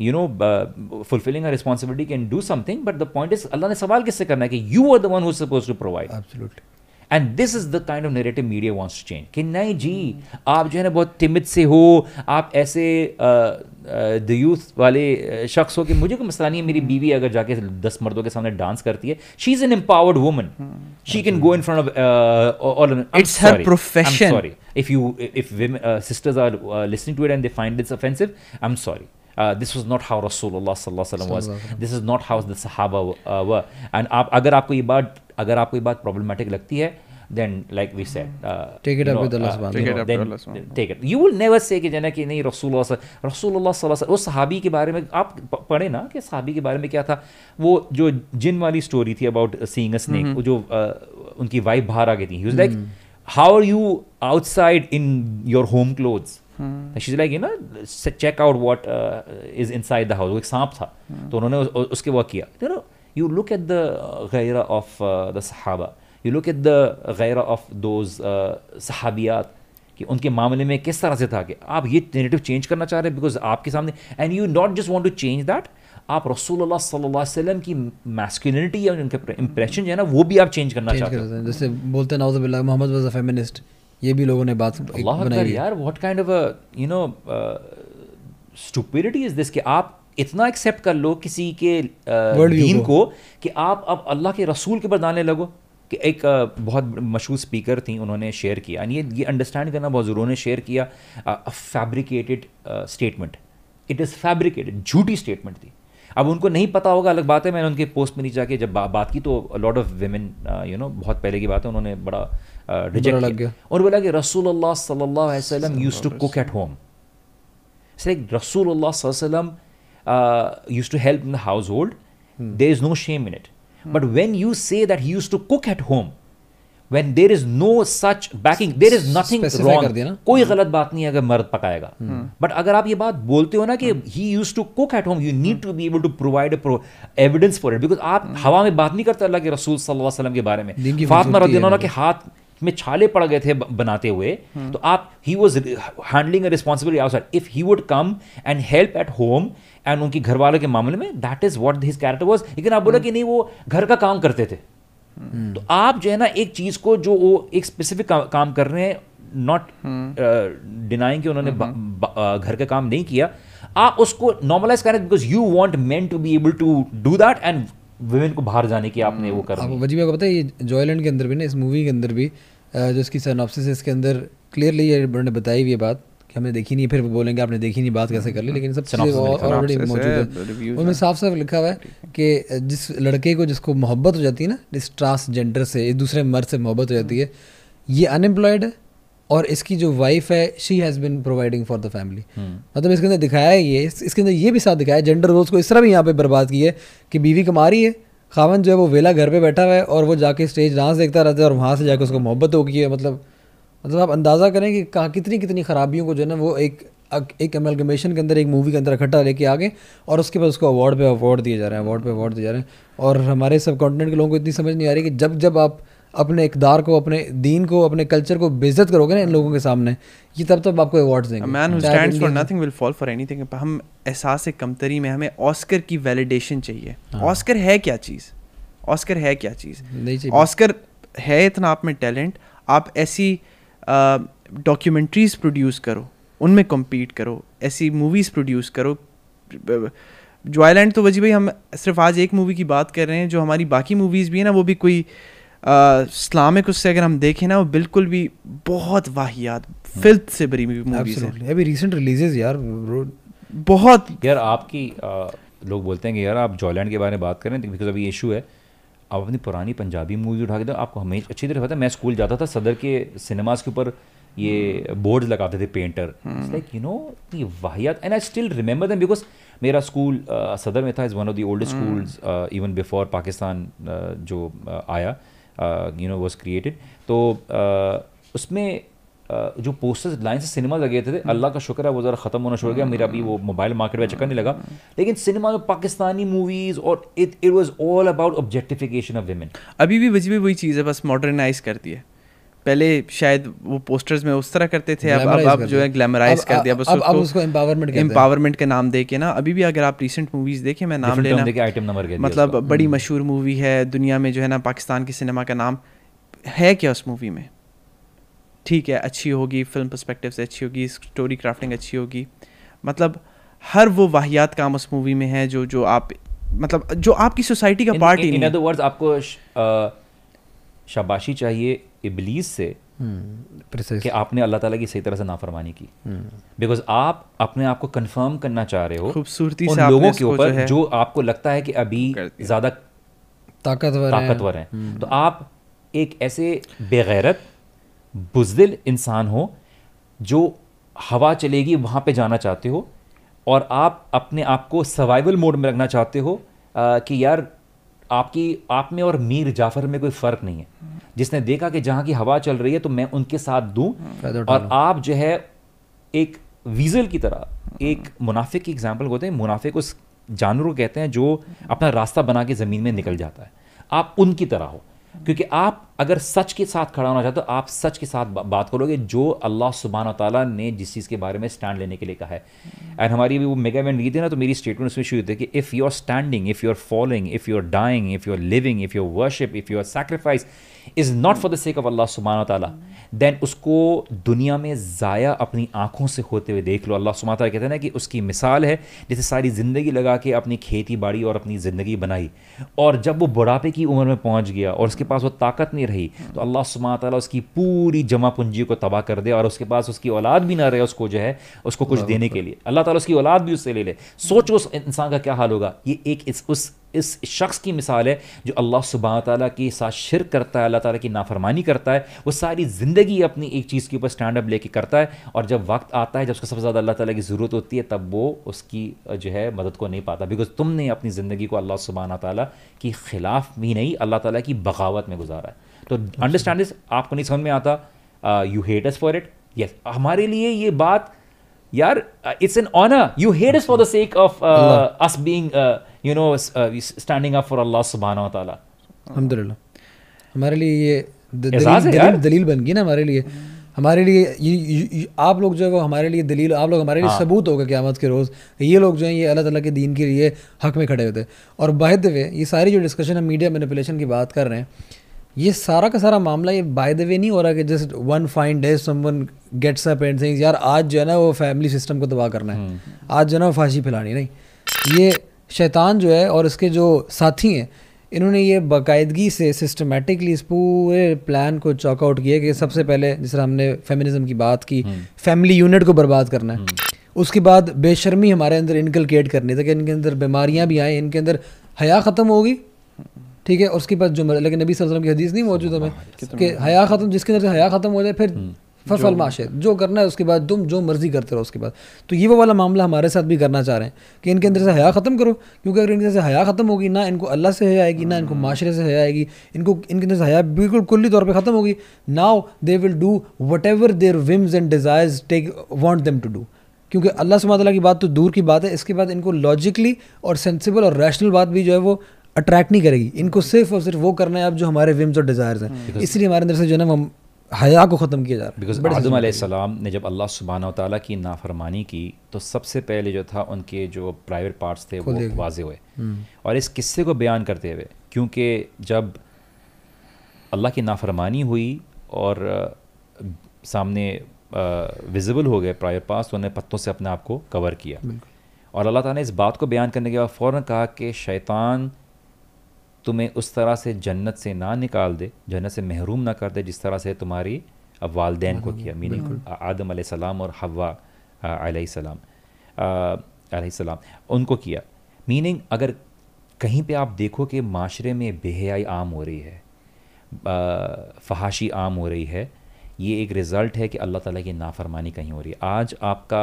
you know fulfilling a responsibility can do something but the point is Allah ने सवाल किससे करना है कि you are the one who suppose to provide and this is the kind of narrative media wants to change कि नहीं जी आप जो है ना बहुत टिमिड से हो आप ऐसे द यूथ वाले शख्स हो कि मुझे कोई मसला नहीं है मेरी बीवी अगर जाके दस मर्दों के सामने डांस करती है she is an empowered woman she can go in front of its her profession sorry if you if sisters are listening to it and they find this offensive I am sorry Uh, this was not how Rasulullah was. This is not how the Sahaba uh, were. And आप अगर आपको ये बात अगर आपको ये बात problematic लगती है then like we said uh, take it up know, with Allah uh, take, it then, take it. You will never say कि जना कि नहीं रसूलुल्लाह रसूलुल्लाह सल्लल्लाहु उस सहाबी के बारे में आप पढ़े ना कि सहाबी के बारे में क्या था? वो जो जिन वाली स्टोरी थी अबाउट सीइंग अ स्नेक जो uh, उनकी वाइफ बाहर आ गई थी। He was like how are you outside in your home clothes she like you ना check out what is inside the house वो एक सांप था। तो उन्होंने उसके वो किया। You know you look at the ghaira of uh, the Sahaba, you at at the ghaira of those uh, कि उनके मामले में किस तरह से था कि आप ये नेरेटिव चेंज करना चाह रहे हैं बिकॉज़ आपके सामने and you not just want to change that आप अलैहि वसल्लम की मैस्कुलिनिटी या उनके इंप्रेशन जो है ना वो भी आप चेंज करना चाहते हो। जैसे बोलते हैं नाउजुबिल्लाह मोहम्मद वाज अ फेमिनिस्ट ये भी लोगों ने बात बनाई यार what kind of you know stupidity is this कि आप इतना एक्सेप्ट कर लो किसी के uh, दीन को। को आप अब अल्लाह के रसूल के ऊपर दाने लगो। कि एक uh, बहुत मशहूर स्पीकर थी उन्होंने शेयर किया। And ये ये अंडरस्टैंड करना बहुत ज़रूरी उन्होंने शेयर किया fabricated statement it is fabricated झूठी स्टेटमेंट थी। अब उनको नहीं पता होगा अलग बात है। मैंने उनके पोस्ट में नीचे जाके जब बा, बात की तो lot of women you know बहुत पहले की बात है उन्होंने बड़ा रिजेक्ट लग किया। और बोला कि रसूलुल्लाह सल्लल्लाहु अलैहि वसल्लम used to cook at home like Rasulullah sallallahu uh, used to help in the household. There is no shame in it. But when you say that he used to cook at home, when there is no such backing, there is nothing wrong. कोई गलत बात नहीं है अगर मर्द पकाएगा। But अगर आप ये बात बोलते हो ना कि he use to cook at home you need to be able to provide evidence for it because आप हवा में बात नहीं करते अल्लाह के रसूल सल्लल्लाहु अलैहि वसल्लम के बारे में। फातमा है के हाथ में छाले पड़ गए थे बनाते हुए तो आप he was handling a responsibility outside if he would come and help at home and उनकी घर वालों के मामले में that is what his character was लेकिन आप बोला कि नहीं वो घर का काम करते थे। तो आप जो है ना एक चीज़ को जो वो एक स्पेसिफिक का, काम कर रहे हैं नॉट डिनाइंग कि उन्होंने ब- ब- घर का काम नहीं किया आप उसको नॉर्मलाइज करें because you want men to be able to do that and women को बाहर जाने की आपने वो कर आपको वजीबा को पता है ये जॉयलैंड के अंदर भी ना इस मूवी के अंदर भी जो इसकी सनॉप्सिस है इसके अंदर क्लियरली ये उन्होंने बताई हुई ये बात कि हमने देखी नहीं फिर वो बोलेंगे आपने देखी नहीं बात कैसे कर ली लेकिन सब चीज़ें ऑलरेडी मौजूद है, है। उनमें साफ़ साफ़ लिखा हुआ है कि जिस लड़के को जिसको मोहब्बत हो जाती है ना इस ट्रांसजेंडर से एक दूसरे मर्द से मोहब्बत हो जाती है ये अनएम्प्लॉयड है। और इसकी जो वाइफ है she has been providing for the family मतलब इसके अंदर दिखाया है ये इस- इसके अंदर ये भी साथ दिखाया है जेंडर रोल्स को इस तरह भी यहाँ पे बर्बाद की है कि बीवी कमा रही है खावन जो है वो वेला घर पे बैठा हुआ है और वो जाके स्टेज डांस देखता रहता है और वहाँ से जाके उसको मोहब्बत हो गई है मतलब मतलब आप अंदाज़ा करें कि कहाँ कितनी कितनी खराबियों को जो है ना वो एक एक एमलगमेशन के अंदर एक मूवी के अंदर इकट्ठा लेके आ गए और उसके बाद उसको अवार्ड पे अवार्ड दिए जा रहे हैं अवार्ड पे अवार्ड दिए जा रहे हैं। और हमारे सब कॉन्टिनेंट के लोगों को इतनी समझ नहीं आ रही कि जब जब आप अपने इकदार को अपने दीन को अपने कल्चर को बेइज्जत करोगे ना इन लोगों के सामने ये तब तब आपको अवार्ड्स देंगे। Stands for Indian- nothing will fall for anything. हम एहसास कमतरी में हमें ऑस्कर की वैलिडेशन चाहिए। हाँ। ऑस्कर है क्या चीज़? ऑस्कर है क्या चीज़? ऑस्कर है इतना आप में टैलेंट आप ऐसी डॉक्यूमेंट्रीज प्रोड्यूस करो उनमें compete करो ऐसी मूवीज़ प्रोड्यूस करो। जो आइलैंड तो वजी भाई हम सिर्फ़ आज एक मूवी की बात कर रहे हैं जो हमारी बाकी मूवीज़ भी है ना वो भी कोई इस्लामिक उससे अगर हम देखें ना वो बिल्कुल भी बहुत वाहियात फिल्थ से भरी हुई मूवीज़ है। अभी रिसेंट रिलीजेस यार बहुत यार आपकी आ, लोग बोलते हैं कि यार आप जॉयलैंड के बारे में बात करें बिकॉज़ अभी इशू है आप अपनी पुरानी पंजाबी मूवी उठा के दो आपको हमेशा अच्छी तरह पता है मैं स्कूल जाता था सदर के सिनेमाज के ऊपर ये बोर्ड लगाते थे पेंटर लाइक यू नो ये वाहियात and I still remember them because मेरा स्कूल सदर में था is one of the oldest schools even before Pakistan जो uh, आया। यू नो वॉज़ क्रिएटेड तो uh, उसमें uh, जो पोस्टर्स लाइन से सिनेमा लगे थे अल्लाह का शुक्र है वो ज़रा ख़त्म होना शुरू हो गया। मेरा अभी वो मोबाइल मार्केट में चक्कर नहीं लगा। लेकिन सिनेमा में पाकिस्तानी मूवीज़ और it it was all about objectification of women अभी भी वजी भी वही चीज़ है बस मॉडर्नाइज करती दिया पहले शायद वो पोस्टर्स में उस तरह करते थे अब अब अब जो है। ग्लैमराइज कर दिया बस अब- अब उसको हैं। एम्पावरमेंट के नाम दे के ना अभी भी अगर आप रिसेंट मूवीज़ देखें मैं नाम लेना आइटम नंबर मतलब बड़ी मशहूर मूवी है दुनिया में जो है ना पाकिस्तान की सिनेमा का नाम है क्या उस मूवी में? ठीक है अच्छी होगी फ़िल्म परस्पेक्टिव से अच्छी होगी स्टोरी क्राफ्टिंग अच्छी होगी। मतलब हर वो वाहियात काम उस मूवी में है जो जो आप मतलब जो आपकी सोसाइटी का पार्ट ही नहीं है। अदर वर्ड्स आपको शाबाशी चाहिए इबलीस से हम्म, कि आपने अल्लाह ताला की सही तरह से नाफरमानी की। बिकॉज़ आप अपने आप को कंफर्म करना चाह रहे हो खूबसूरती उन से लोगों के उसको जो ऊपर जो आपको लगता है कि अभी ज़्यादा ताकतवर ताकतवर हैं। तो आप एक ऐसे बेगैरत बुजदिल इंसान हो जो हवा चलेगी वहाँ पे जाना चाहते हो और आप अपने आप को सर्वाइवल मोड में रखना चाहते हो अ, कि यार आपकी आप में और मीर जाफ़र में कोई फ़र्क नहीं है। जिसने देखा कि जहाँ की हवा चल रही है तो मैं उनके साथ दूँ और आप जो है एक वीजल की तरह एक मुनाफे की एग्ज़ाम्पल होते हैं मुनाफे को जानवर कहते हैं जो अपना रास्ता बना के ज़मीन में निकल जाता है। आप उनकी तरह हो। क्योंकि आप अगर सच के साथ खड़ा होना चाहते हो, आप सच के साथ बा- बात करोगे, जो अल्लाह सुबहान ताला ने जिस चीज़ के बारे में स्टैंड लेने के लिए कहा है। एंड हमारी भी वो मेगा इवेंट ली थी ना तो मेरी स्टेटमेंट उसमें शुरू थी कि if you are standing if you are following if you are dying if you are living if you worship if you are sacrifice is not for the sake of Allah सुबहान ताला then उसको दुनिया में ज़ाया अपनी आँखों से होते हुए देख लो अल्लाह ताला कहते हैं ना कि उसकी मिसाल है जैसे सारी ज़िंदगी लगा के अपनी खेती बाड़ी और अपनी ज़िंदगी बनाई और जब वो बुढ़ापे की उम्र में पहुँच गया और उसके पास वो ताकत नहीं रही तो अल्लाह ताला उसकी पूरी जमा पूंजी को तबाह कर दे और उसके पास उसकी औलाद भी ना रहे उसको जो है उसको कुछ देने के लिए। अल्लाह ताला उसकी औलाद भी उससे ले ले। सोचो उस इंसान का क्या हाल होगा? ये एक इस उस इस शख्स की मिसाल है जो अल्लाह सुबहान ताला के साथ शिर करता है अल्लाह ताली की नाफरमानी करता है वो सारी ज़िंदगी अपनी एक चीज़ के ऊपर स्टैंड अप लेके करता है और जब वक्त आता है जब उसको सबसे ज़्यादा अल्लाह ताला की ज़रूरत होती है तब वो उसकी जो है मदद को नहीं पाता। बिकॉज़ तुमने अपनी ज़िंदगी को अल्लाह सुबहान ताला की खिलाफ भी नहीं अल्लाह ताली की बगावत में गुजारा है। तो अंडरस्टैंड दिस आपको नहीं समझ में आता? You hate us for it yes हमारे लिए ये बात यार it's an honour you hate us for the sake of us being you know standing up for Allah सुबहान ताला अलहमदिल्ला हमारे लिए ये है दलील, दलील, दलील बन गई ना हमारे लिए। हमारे लिए ये, ये, ये आप लोग जो है वो हमारे लिए दलील आप लोग हमारे लिए हाँ। सबूत होगा क़यामत के रोज़ ये लोग जो हैं ये अल्लाह ताला के दीन के लिए हक में खड़े होते। हैं और बाय द वे ये सारी जो डिस्कशन हम मीडिया मैनिपुलेशन की बात कर रहे हैं ये सारा का सारा मामला ये बाय द वे नहीं हो रहा कि just one fine day someone gets up and things यार आज जो है ना वो फैमिली सिस्टम को तबाह करना है। आज जो है ना वो फांसी फैलानी नहीं ये शैतान जो है और इसके जो साथी हैं इन्होंने ये बाकायदगी से सिस्टमेटिकली इस पूरे प्लान को चॉकआउट किया कि सबसे पहले जिस तरह हमने फेमिनिज्म की बात की फैमिली यूनिट को बर्बाद करना है। उसके बाद बेशर्मी हमारे अंदर इनकलकेट करनी था कि इनके अंदर बीमारियाँ भी आएँ इनके अंदर हया ख़त्म होगी ठीक है और उसके बाद जो मर- लेकिन नबी सल्लल्लाहु वसल्लम की हदीस नहीं मौजूद हमें कि हया ख़त्म जिसके अंदर से हया ख़त्म हो जाए फिर फल माशे जो करना है उसके बाद तुम जो मर्ज़ी करते रहो उसके बाद। तो ये वो वाला मामला हमारे साथ भी करना चाह रहे हैं कि इनके अंदर से हया ख़त्म करो क्योंकि अगर इनके अंदर से हया ख़त्म होगी ना इनको अल्लाह से हया आएगी ना इनको माशरे से हया आएगी इनको इनके अंदर से हया बिल्कुल कुल्ली तौर पर ख़त्म होगी now they will do whatever their whims and desires take want them to do क्योंकि अल्लाह सुबहान ताला की बात तो दूर की बात है इसके बाद इनको लॉजिकली और सेंसिबल और रैशनल बात भी जो है वो अट्रैक्ट नहीं करेगी। इनको सिर्फ़ और सिर्फ़ वो करना है अब जो हमारे विम्स और डिज़ायर्स हैं। इसलिए हमारे अंदर से जो है ना वो हया को ख़त्म किया जा रहा है। बिकॉज़ सलाम ने जब अल्लाह सुबहान ताला की नाफरमानी की तो सबसे पहले जो था उनके जो प्राइवेट पार्ट्स थे वो वाजे हुए। और इस किस्से को बयान करते हुए क्योंकि जब अल्लाह की नाफरमानी हुई और सामने विजिबल हो गए प्राइवेट पार्ट्स तो उन्होंने पत्तों से अपने आप को कवर किया। और अल्लाह ताला ने इस बात को बयान करने के बाद फ़ौरन कहा कि शैतान तुम्हें उस तरह से जन्नत से ना निकाल दे जन्नत से महरूम ना कर दे जिस तरह से तुम्हारी वालदेन को किया मीनिंग आदम अलैहिस्सलाम और हवा अलैहिस्सलाम अलैहिस्सलाम उनको किया। मीनिंग अगर कहीं पे आप देखो कि माशरे में बेहयाई आम हो रही है फहाशी आम हो रही है ये एक रिज़ल्ट है कि अल्लाह ताला की नाफरमानी कहीं हो रही है। आज आपका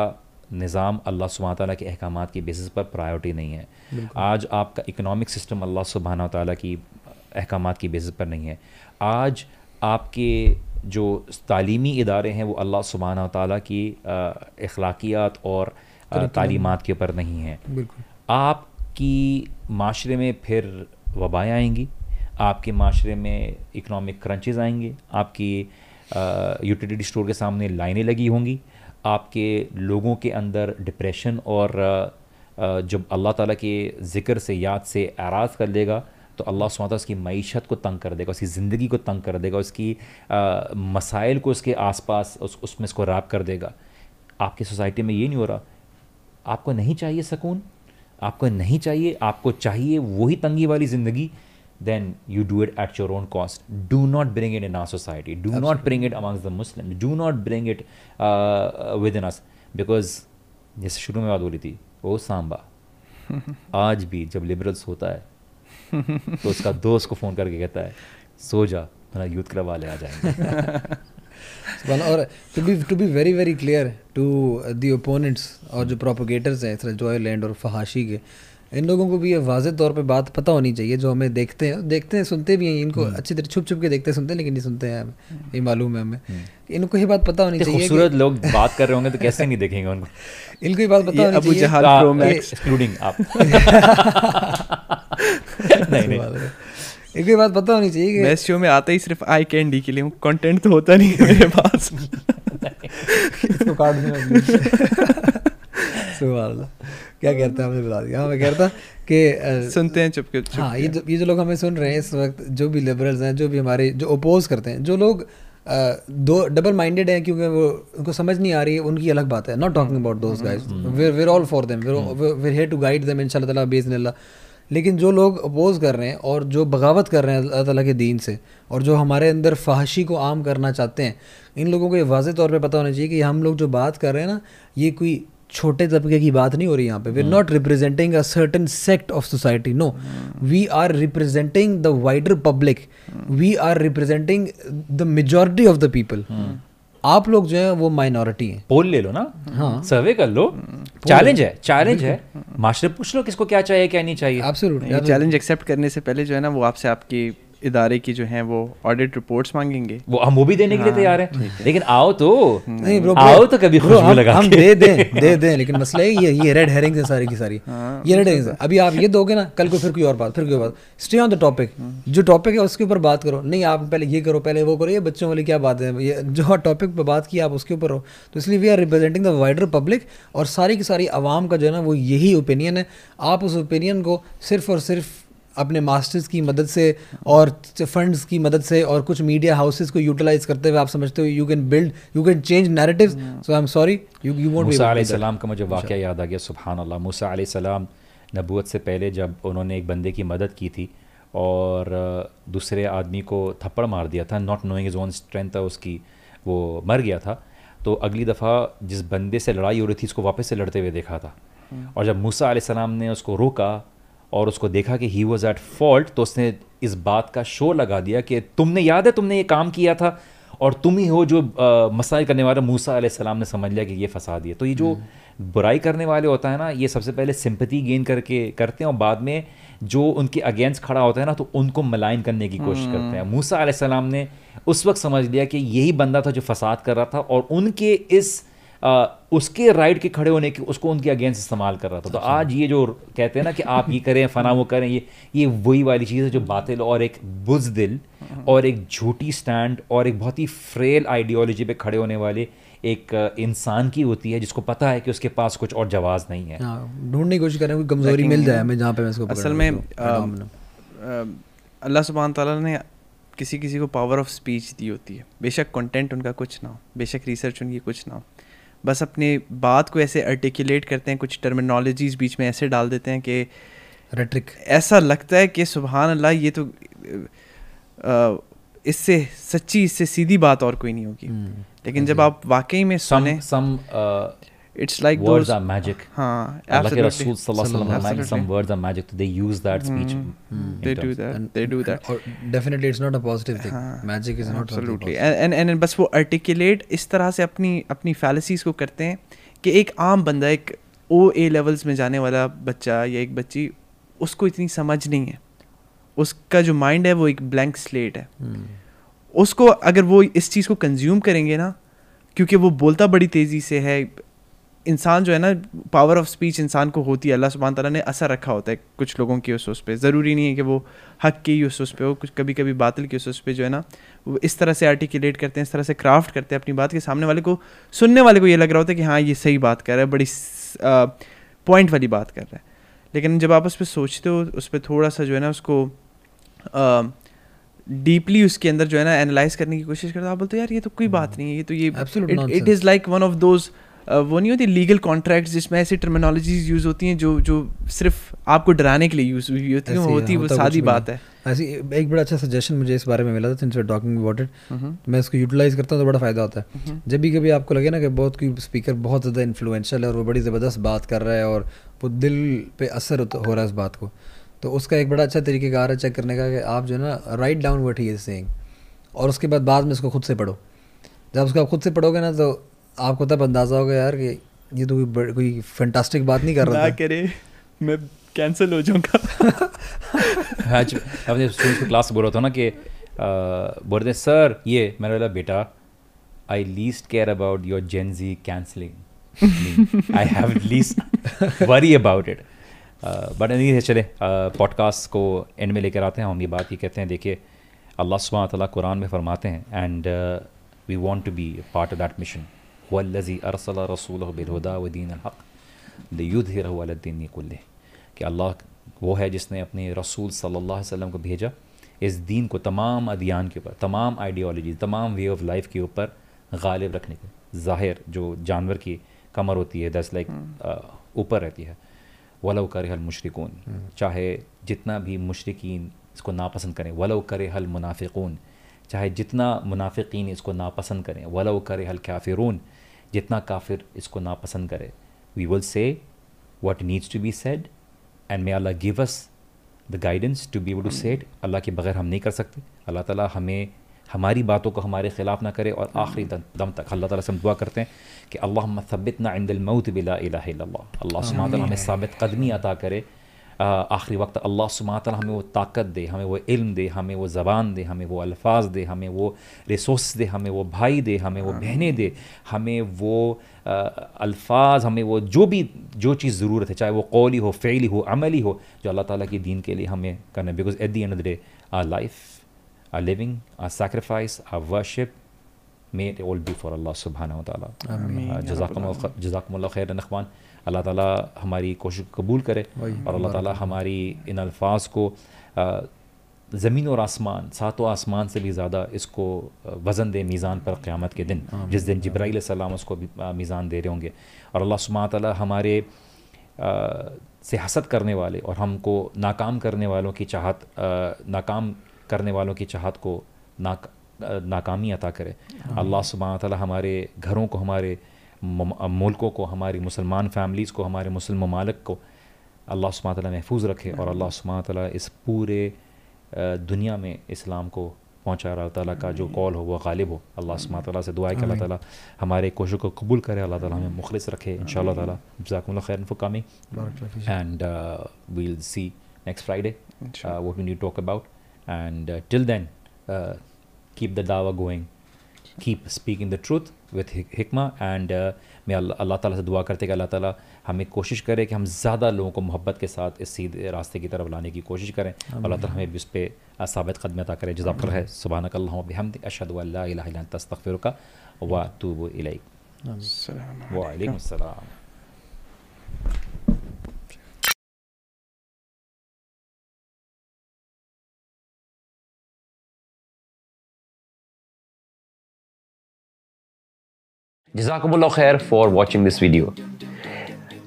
निज़ाम अल्लाह सुबहान ताला के अहकाम की बेसिस पर प्रायोरिटी नहीं है। आज आपका इकनॉमिक सिस्टम अल्लाह सुबहाना ताला की अहकाम की बेसिस पर नहीं है। आज आपके जो तालीमी इदारे हैं वो अल्लाह सुबहान ताला की अखलाकियात और तालीमात के ऊपर नहीं हैं। आपकी माशरे में फिर वबाएँ आएँगी आपके माशरे में इकनॉमिक क्रंचेज आएँगे आपकी यूटिलिटी स्टोर के सामने लाइनें लगी होंगी आपके लोगों के अंदर डिप्रेशन और जब अल्लाह ताला के ज़िक्र से, याद से आराज़ कर लेगा तो अल्लाह सुबहान ताला उसकी मीशत को तंग कर देगा, उसकी ज़िंदगी को तंग कर देगा, उसकी मसाइल को उसके आसपास, उस, उसमें इसको रैप कर देगा। आपकी सोसाइटी में ये नहीं हो रहा। आपको नहीं चाहिए सकून, आपको नहीं चाहिए, आपको चाहिए वही तंगी वाली ज़िंदगी then you do it at your own cost do not bring it in our society do not bring it amongst the Muslim do not bring it within us because जैसे शुरू में बात हो रही थी ओ सांबा आज भी जब लिबरल्स होता है तो उसका दोस्त को फ़ोन करके कहता है सो जा मेरा यूथ क्लब वाले आ जाएँगे. सुभान और to be to be very very clear to the opponents और जो प्रोपोगेटर्स हैं इस जॉय लैंड और फहाशी के इन लोगों को भी ये वाज तौर पे बात पता होनी चाहिए जो हमें देखते हैं। देखते हैं सुनते भी हैं इनको अच्छी तरह छुप छुप के देखते हैं सुनते हैं लेकिन नहीं सुनते हैं ये मालूम है हमें। इनको ये बात पता होनी चाहिए खूबसूरत लोग बात कर रहे होंगे तो कैसे नहीं देखेंगे उनको? इनको ये बात पता होनी अबू चाहिए। जहाल प्रो मैक्स एक्सक्लूडिंग आप। नहीं नहीं। एक ही। बात पता होनी चाहिए मैं कि इस शो में आता ही सिर्फ़ आई कैंडी के लिए हूँ कंटेंट तो होता नहीं है मेरे पास। इसको काट देना सुभान अल्लाह। क्या कहता है हमने बता दिया। हाँ मैं कह रहा था कि सुनते हैं चुपके चुप हाँ ये जो ये जो लोग हमें सुन रहे हैं इस वक्त जो भी लिबरल्स हैं जो भी हमारे जो अपोज करते हैं जो लोग दो डबल माइंडेड हैं क्योंकि वो उनको समझ नहीं आ रही है उनकी अलग बात है। Not talking about those guys we're we're all for them we're here to guide them इंशाल्लाह ताला बेज़न लेकिन जो लोग अपोज कर रहे हैं और जो बगावत कर रहे हैं अल्लाह ताला के दीन से और जो हमारे अंदर फाहशी को आम करना चाहते हैं इन लोगों को ये वाज तौर पे पता होना चाहिए कि हम लोग जो बात कर रहे हैं ना ये कोई छोटे तबके की बात नहीं हो रही यहाँ पे। We are not representing a certain sect of society no we are representing the wider public we are representing the majority of the people आप लोग जो है वो माइनॉरिटी हैं। पोल ले लो ना। हाँ। सर्वे कर लो। चैलेंज है चैलेंज है। मास्टर पूछ लो किसको क्या चाहिए क्या नहीं चाहिए। चैलेंज एक्सेप्ट करने से पहले जो है ना वो आपसे आपकी इदारे की जो है वो ऑडिट रिपोर्ट्स मांगेंगे। वो हम वो भी देने के लिए तैयार हैं। लेकिन आओ तो। नहीं ब्रो आओ तो कभी खुशबू हम, लगा हम के। दे दें दे दें लेकिन मसला है ये ये रेड हेरिंग्स है सारी की सारी। ये रेड हेरिंग्स अभी आप ये दोगे ना कल को फिर कोई और बात फिर कोई बात। स्टे ऑन द टॉपिक जो टॉपिक है उसके ऊपर बात करो। नहीं आप पहले ये करो पहले वो करो ये बच्चों वाली क्या बात है? ये जो टॉपिक पर बात की आप उसके ऊपर रहो। तो इसलिए we are representing the wider public और सारी की सारी आवाम का जो है ना वो यही ओपिनियन है। आप उस ओपिनियन को सिर्फ़ और सिर्फ़ अपने मास्टर्स की मदद से और फंड्स की मदद से और कुछ मीडिया हाउसेस को यूटिलाइज करते हुए आप समझते हो you can build you can change narratives so I am sorry you you won't मूसा सलाम का मुझे वाक़ याद आ गया सुबहान अल्लाह मूसा सलाम नबूत से पहले जब उन्होंने एक बंदे की मदद की थी और दूसरे आदमी को थप्पड़ मार दिया था not knowing his own strength था उसकी वो मर गया था। तो अगली दफ़ा जिस बंदे से लड़ाई हो रही थी उसको वापस से लड़ते हुए देखा था। और जब मूसा सलाम ने उसको रोका और उसको देखा कि ही वॉज़ एट फॉल्ट तो उसने इस बात का शो लगा दिया कि तुमने याद है तुमने ये काम किया था और तुम ही हो जो मसाइल करने वाला मूसा सलाम ने समझ लिया कि ये फसाद है। तो ये जो बुराई करने वाले होता है ना ये सबसे पहले सिंपति गेन करके करते हैं और बाद में जो उनके अगेंस्ट खड़ा होता है ना तो उनको मलाइन करने की कोशिश करते हैं। मूसा सलाम ने उस वक्त समझ लिया कि यही बंदा था जो फसाद कर रहा था और उनके इस उसके राइट के खड़े होने की उसको उनके अगेंस्ट इस्तेमाल कर रहा था। तो आज ये जो कहते हैं ना कि आप ये करें फना वो करें ये ये वही वाली चीज़ है जो बातिल और एक बुजदिल और एक झूठी स्टैंड और एक बहुत ही फ्रेल आइडियोलॉजी पे खड़े होने वाले एक इंसान की होती है जिसको पता है कि उसके पास कुछ और जवाब नहीं है। हाँ ढूँढने की कोशिश करें कोई कमज़ोरी मिल जाए हमें जहाँ पे मैं इसको असल में तो अल्लाह सुबहान ताला ने किसी किसी को पावर ऑफ़ स्पीच दी होती है। बेशक कंटेंट उनका कुछ ना हो बेशक रिसर्च उनकी कुछ ना हो। बस अपने बात को ऐसे आर्टिकुलेट करते हैं कुछ टर्मिनोलॉजीज बीच में ऐसे डाल देते हैं कि रेट्रिक ऐसा लगता है कि सुबहान अल्लाह ये तो इससे सच्ची इससे सीधी बात और कोई नहीं होगी। हम्म, लेकिन जब आप वाकई में सुने some it's like words are magic हाँ अल्लाह के absolutely. रसूल सल्लल्लाहु अलैहि वसल्लम फरमाए some Absolutely. Words are magic तो they use that speech they do that. They do that. और definitely it's not a positive हाँ, magic is not Absolutely. and and and बस वो आर्टिकुलेट इस तरह से अपनी अपनी फैलिसीज को करते हैं कि एक आम बंदा एक ओ ए लेवल्स में जाने वाला बच्चा या एक बच्ची उसको इतनी समझ नहीं है। उसका जो माइंड है वो एक ब्लैंक स्लेट है। हम्म, उसको अगर वो इस चीज़ को कंज्यूम करेंगे ना क्योंकि वो बोलता बड़ी तेज़ी से है इंसान जो है ना पावर ऑफ़ स्पीच इंसान को होती है। अल्लाह सुबहान तला ने असर रखा होता है कुछ लोगों की उस उस पे। ज़रूरी नहीं है कि वो हक की उस उस पे हो कुछ कभी कभी बातिल की उस उस पे जो है ना वो इस तरह से आर्टिकुलेट करते हैं इस तरह से क्राफ्ट करते हैं अपनी बात के सामने वाले को। सुनने वाले को ये लग रहा होता है कि हाँ ये सही बात कर रहा है बड़ी पॉइंट वाली बात कर रहा है। लेकिन जब आप उस पर सोचते हो उस पर थोड़ा सा जो है ना उसको डीपली उसके अंदर जो है ना एनालाइज करने की कोशिश करते हो आप बोलते हो यार ये तो कोई बात नहीं है ये तो ये it is like one of those वो नहीं होती लीगल कॉन्ट्रैक्ट्स जिसमें ऐसी टर्मिनोलॉजीज यूज़ होती हैं जो जो सिर्फ़ आपको डराने के लिए यूज़ हुई होती है ऐसे होती वो सादी बात है। ऐसी एक बड़ा अच्छा सजेशन मुझे इस बारे में मिला था सिंस टॉकिंग अबाउट इट मैं इसको यूटिलाइज करता हूँ तो बड़ा फ़ायदा होता है। जब भी कभी आपको लगे ना कि बहुत कोई स्पीकर बहुत ज़्यादा इन्फ्लुएंशियल है और वो बड़ी ज़बरदस्त बात कर रहा है और वो दिल पे असर हो रहा है उस बात को तो उसका एक बड़ा अच्छा तरीक़ेकार है चेक करने का कि आप जो है ना write down what he is saying और उसके बाद बाद में इसको खुद से पढ़ो। जब उसको आप खुद से पढ़ोगे ना तो आपको तब अंदाज़ा होगा यार कि ये तो कोई कोई फैंटास्टिक बात नहीं कर रहा ना था। करे मैं कैंसिल हो जाऊँगा। आज अपने स्टूडेंट्स को क्लास बोल रहा था ना कि बोल रहे सर ये मैंने बोला बेटा I least care about your Gen Z cancelling I have least worry about it but नहीं है चले पॉडकास्ट को एंड में लेकर आते हैं हम ये बात ये कहते हैं देखिए अल्लाह सुबहान ताला कुरान में फरमाते हैं and we want to be part of that mission वल्लजी अरसल रसूल बिलहुदा वदीन हक़ लयुद्दिन कुल्ले कि अल्लाह वो है जिसने अपने रसूल सल्लल्लाहु अलैहि वसल्लम को भेजा इस दीन को तमाम अदियान के ऊपर तमाम आइडियोलॉजी तमाम वे ऑफ़ लाइफ के ऊपर गालिब रखने के ज़ाहिर जो जानवर की कमर होती है दस लाइक ऊपर रहती है। वलो कर हल मुशरकून चाहे जितना भी मुशरकिन इसको नापसंद करें वलो कर हल मुनाफिकून चाहे जितना मुनाफिकीन इसको नापसंद करें वलो कर हल काफिरून जितना काफिर इसको नापसंद करे। We will say what needs to be said and may Allah give us the guidance to be able to set अल्लाह के बगैर हम नहीं कर सकते। अल्लाह ताला हमें हमारी बातों को हमारे ख़िलाफ़ ना करे और आखिरी दम तक। अल्लाह ताला से हम दुआ करते हैं कि अल्लाह सबित ना इंदल मऊत बिला अल्लाह सुमात हमें साबित कदमी अता करे। आखिरी वक्त अल्लाह सुमात हमें वो ताकत दे हमें वो इल्म दे हमें वो ज़बान दे हमें वो अल्फाज दे हमें वो रिसोर्स दे हमें वो भाई दे हमें वो बहनें दे हमें वो अल्फाज हमें वो जो भी जो चीज़ ज़रूरत है चाहे वो कौली हो फ़ैली हो अमली हो जो अल्लाह ताला के दीन के लिए हमें करना है। Because at the end of the day our life our living our sacrifice our worship may it all be for अल्लाह सुबहाना ताला जजाकम खैर नखवान अल्लाह ताला हमारी कोशिश कबूल करे और अल्लाह ताला हमारी इन अल्फाज को ज़मीन और आसमान सातों आसमान से भी ज़्यादा इसको वज़न दे मीज़ान पर क़्यामत के दिन जिस दिन जब्राईल सलाम उसको मीज़ान दे रहे होंगे। और अल्लाह सुबहान ताला हमारे आ, से हसद करने वाले और हमको नाकाम करने वालों की चाहत नाकाम करने वालों की चाहत को नाक नाकामी अता करे। अल्लाह सुबहान ताला हमारे घरों को हमारे मुल्कों को हमारी मुसलमान फैमिलीज़ को हमारे मुस्लिम ममालक को अल्लाह सुबहान महफूज रखे और अल्लाह सुबहान इस पूरे दुनिया में इस्लाम को पहुँचा रहा ताला का जो कॉल हो वह गालिब हो। अल्लाह सुबहान ताला से दुआ है कि अल्लाह ताला हमारे कोशिश को कबूल करे अल्लाह ताला हमें मुखलिस रखे। इन ताला। जजाकुल्ला खैर for coming and we'll see next Friday talk about. and uh, till then uh, keep the dawa going. keep speaking the truth. With हिकमा and may अल्लाह ताला से दुआ करते कि अल्लाह ताला हमें कोशिश करे कि हम ज़्यादा लोगों को मोहब्बत के साथ इस सीधे रास्ते की तरफ़ लाने की कोशिश करें। अल्लाह ताला हमें भी उस पर साबित कदम अता करें। जजाक है सुबहानक अल्लाह अशद तस्तफ़िर का व तूब वालेकुम जजाकम्ला खैर फॉर वॉचिंग दिस वीडियो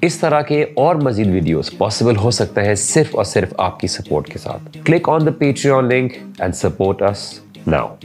इस तरह के और मजीद वीडियोस पॉसिबल हो सकते हैं सिर्फ़ और सिर्फ़ आपकी सपोर्ट के साथ. Click on the Patreon link and support us now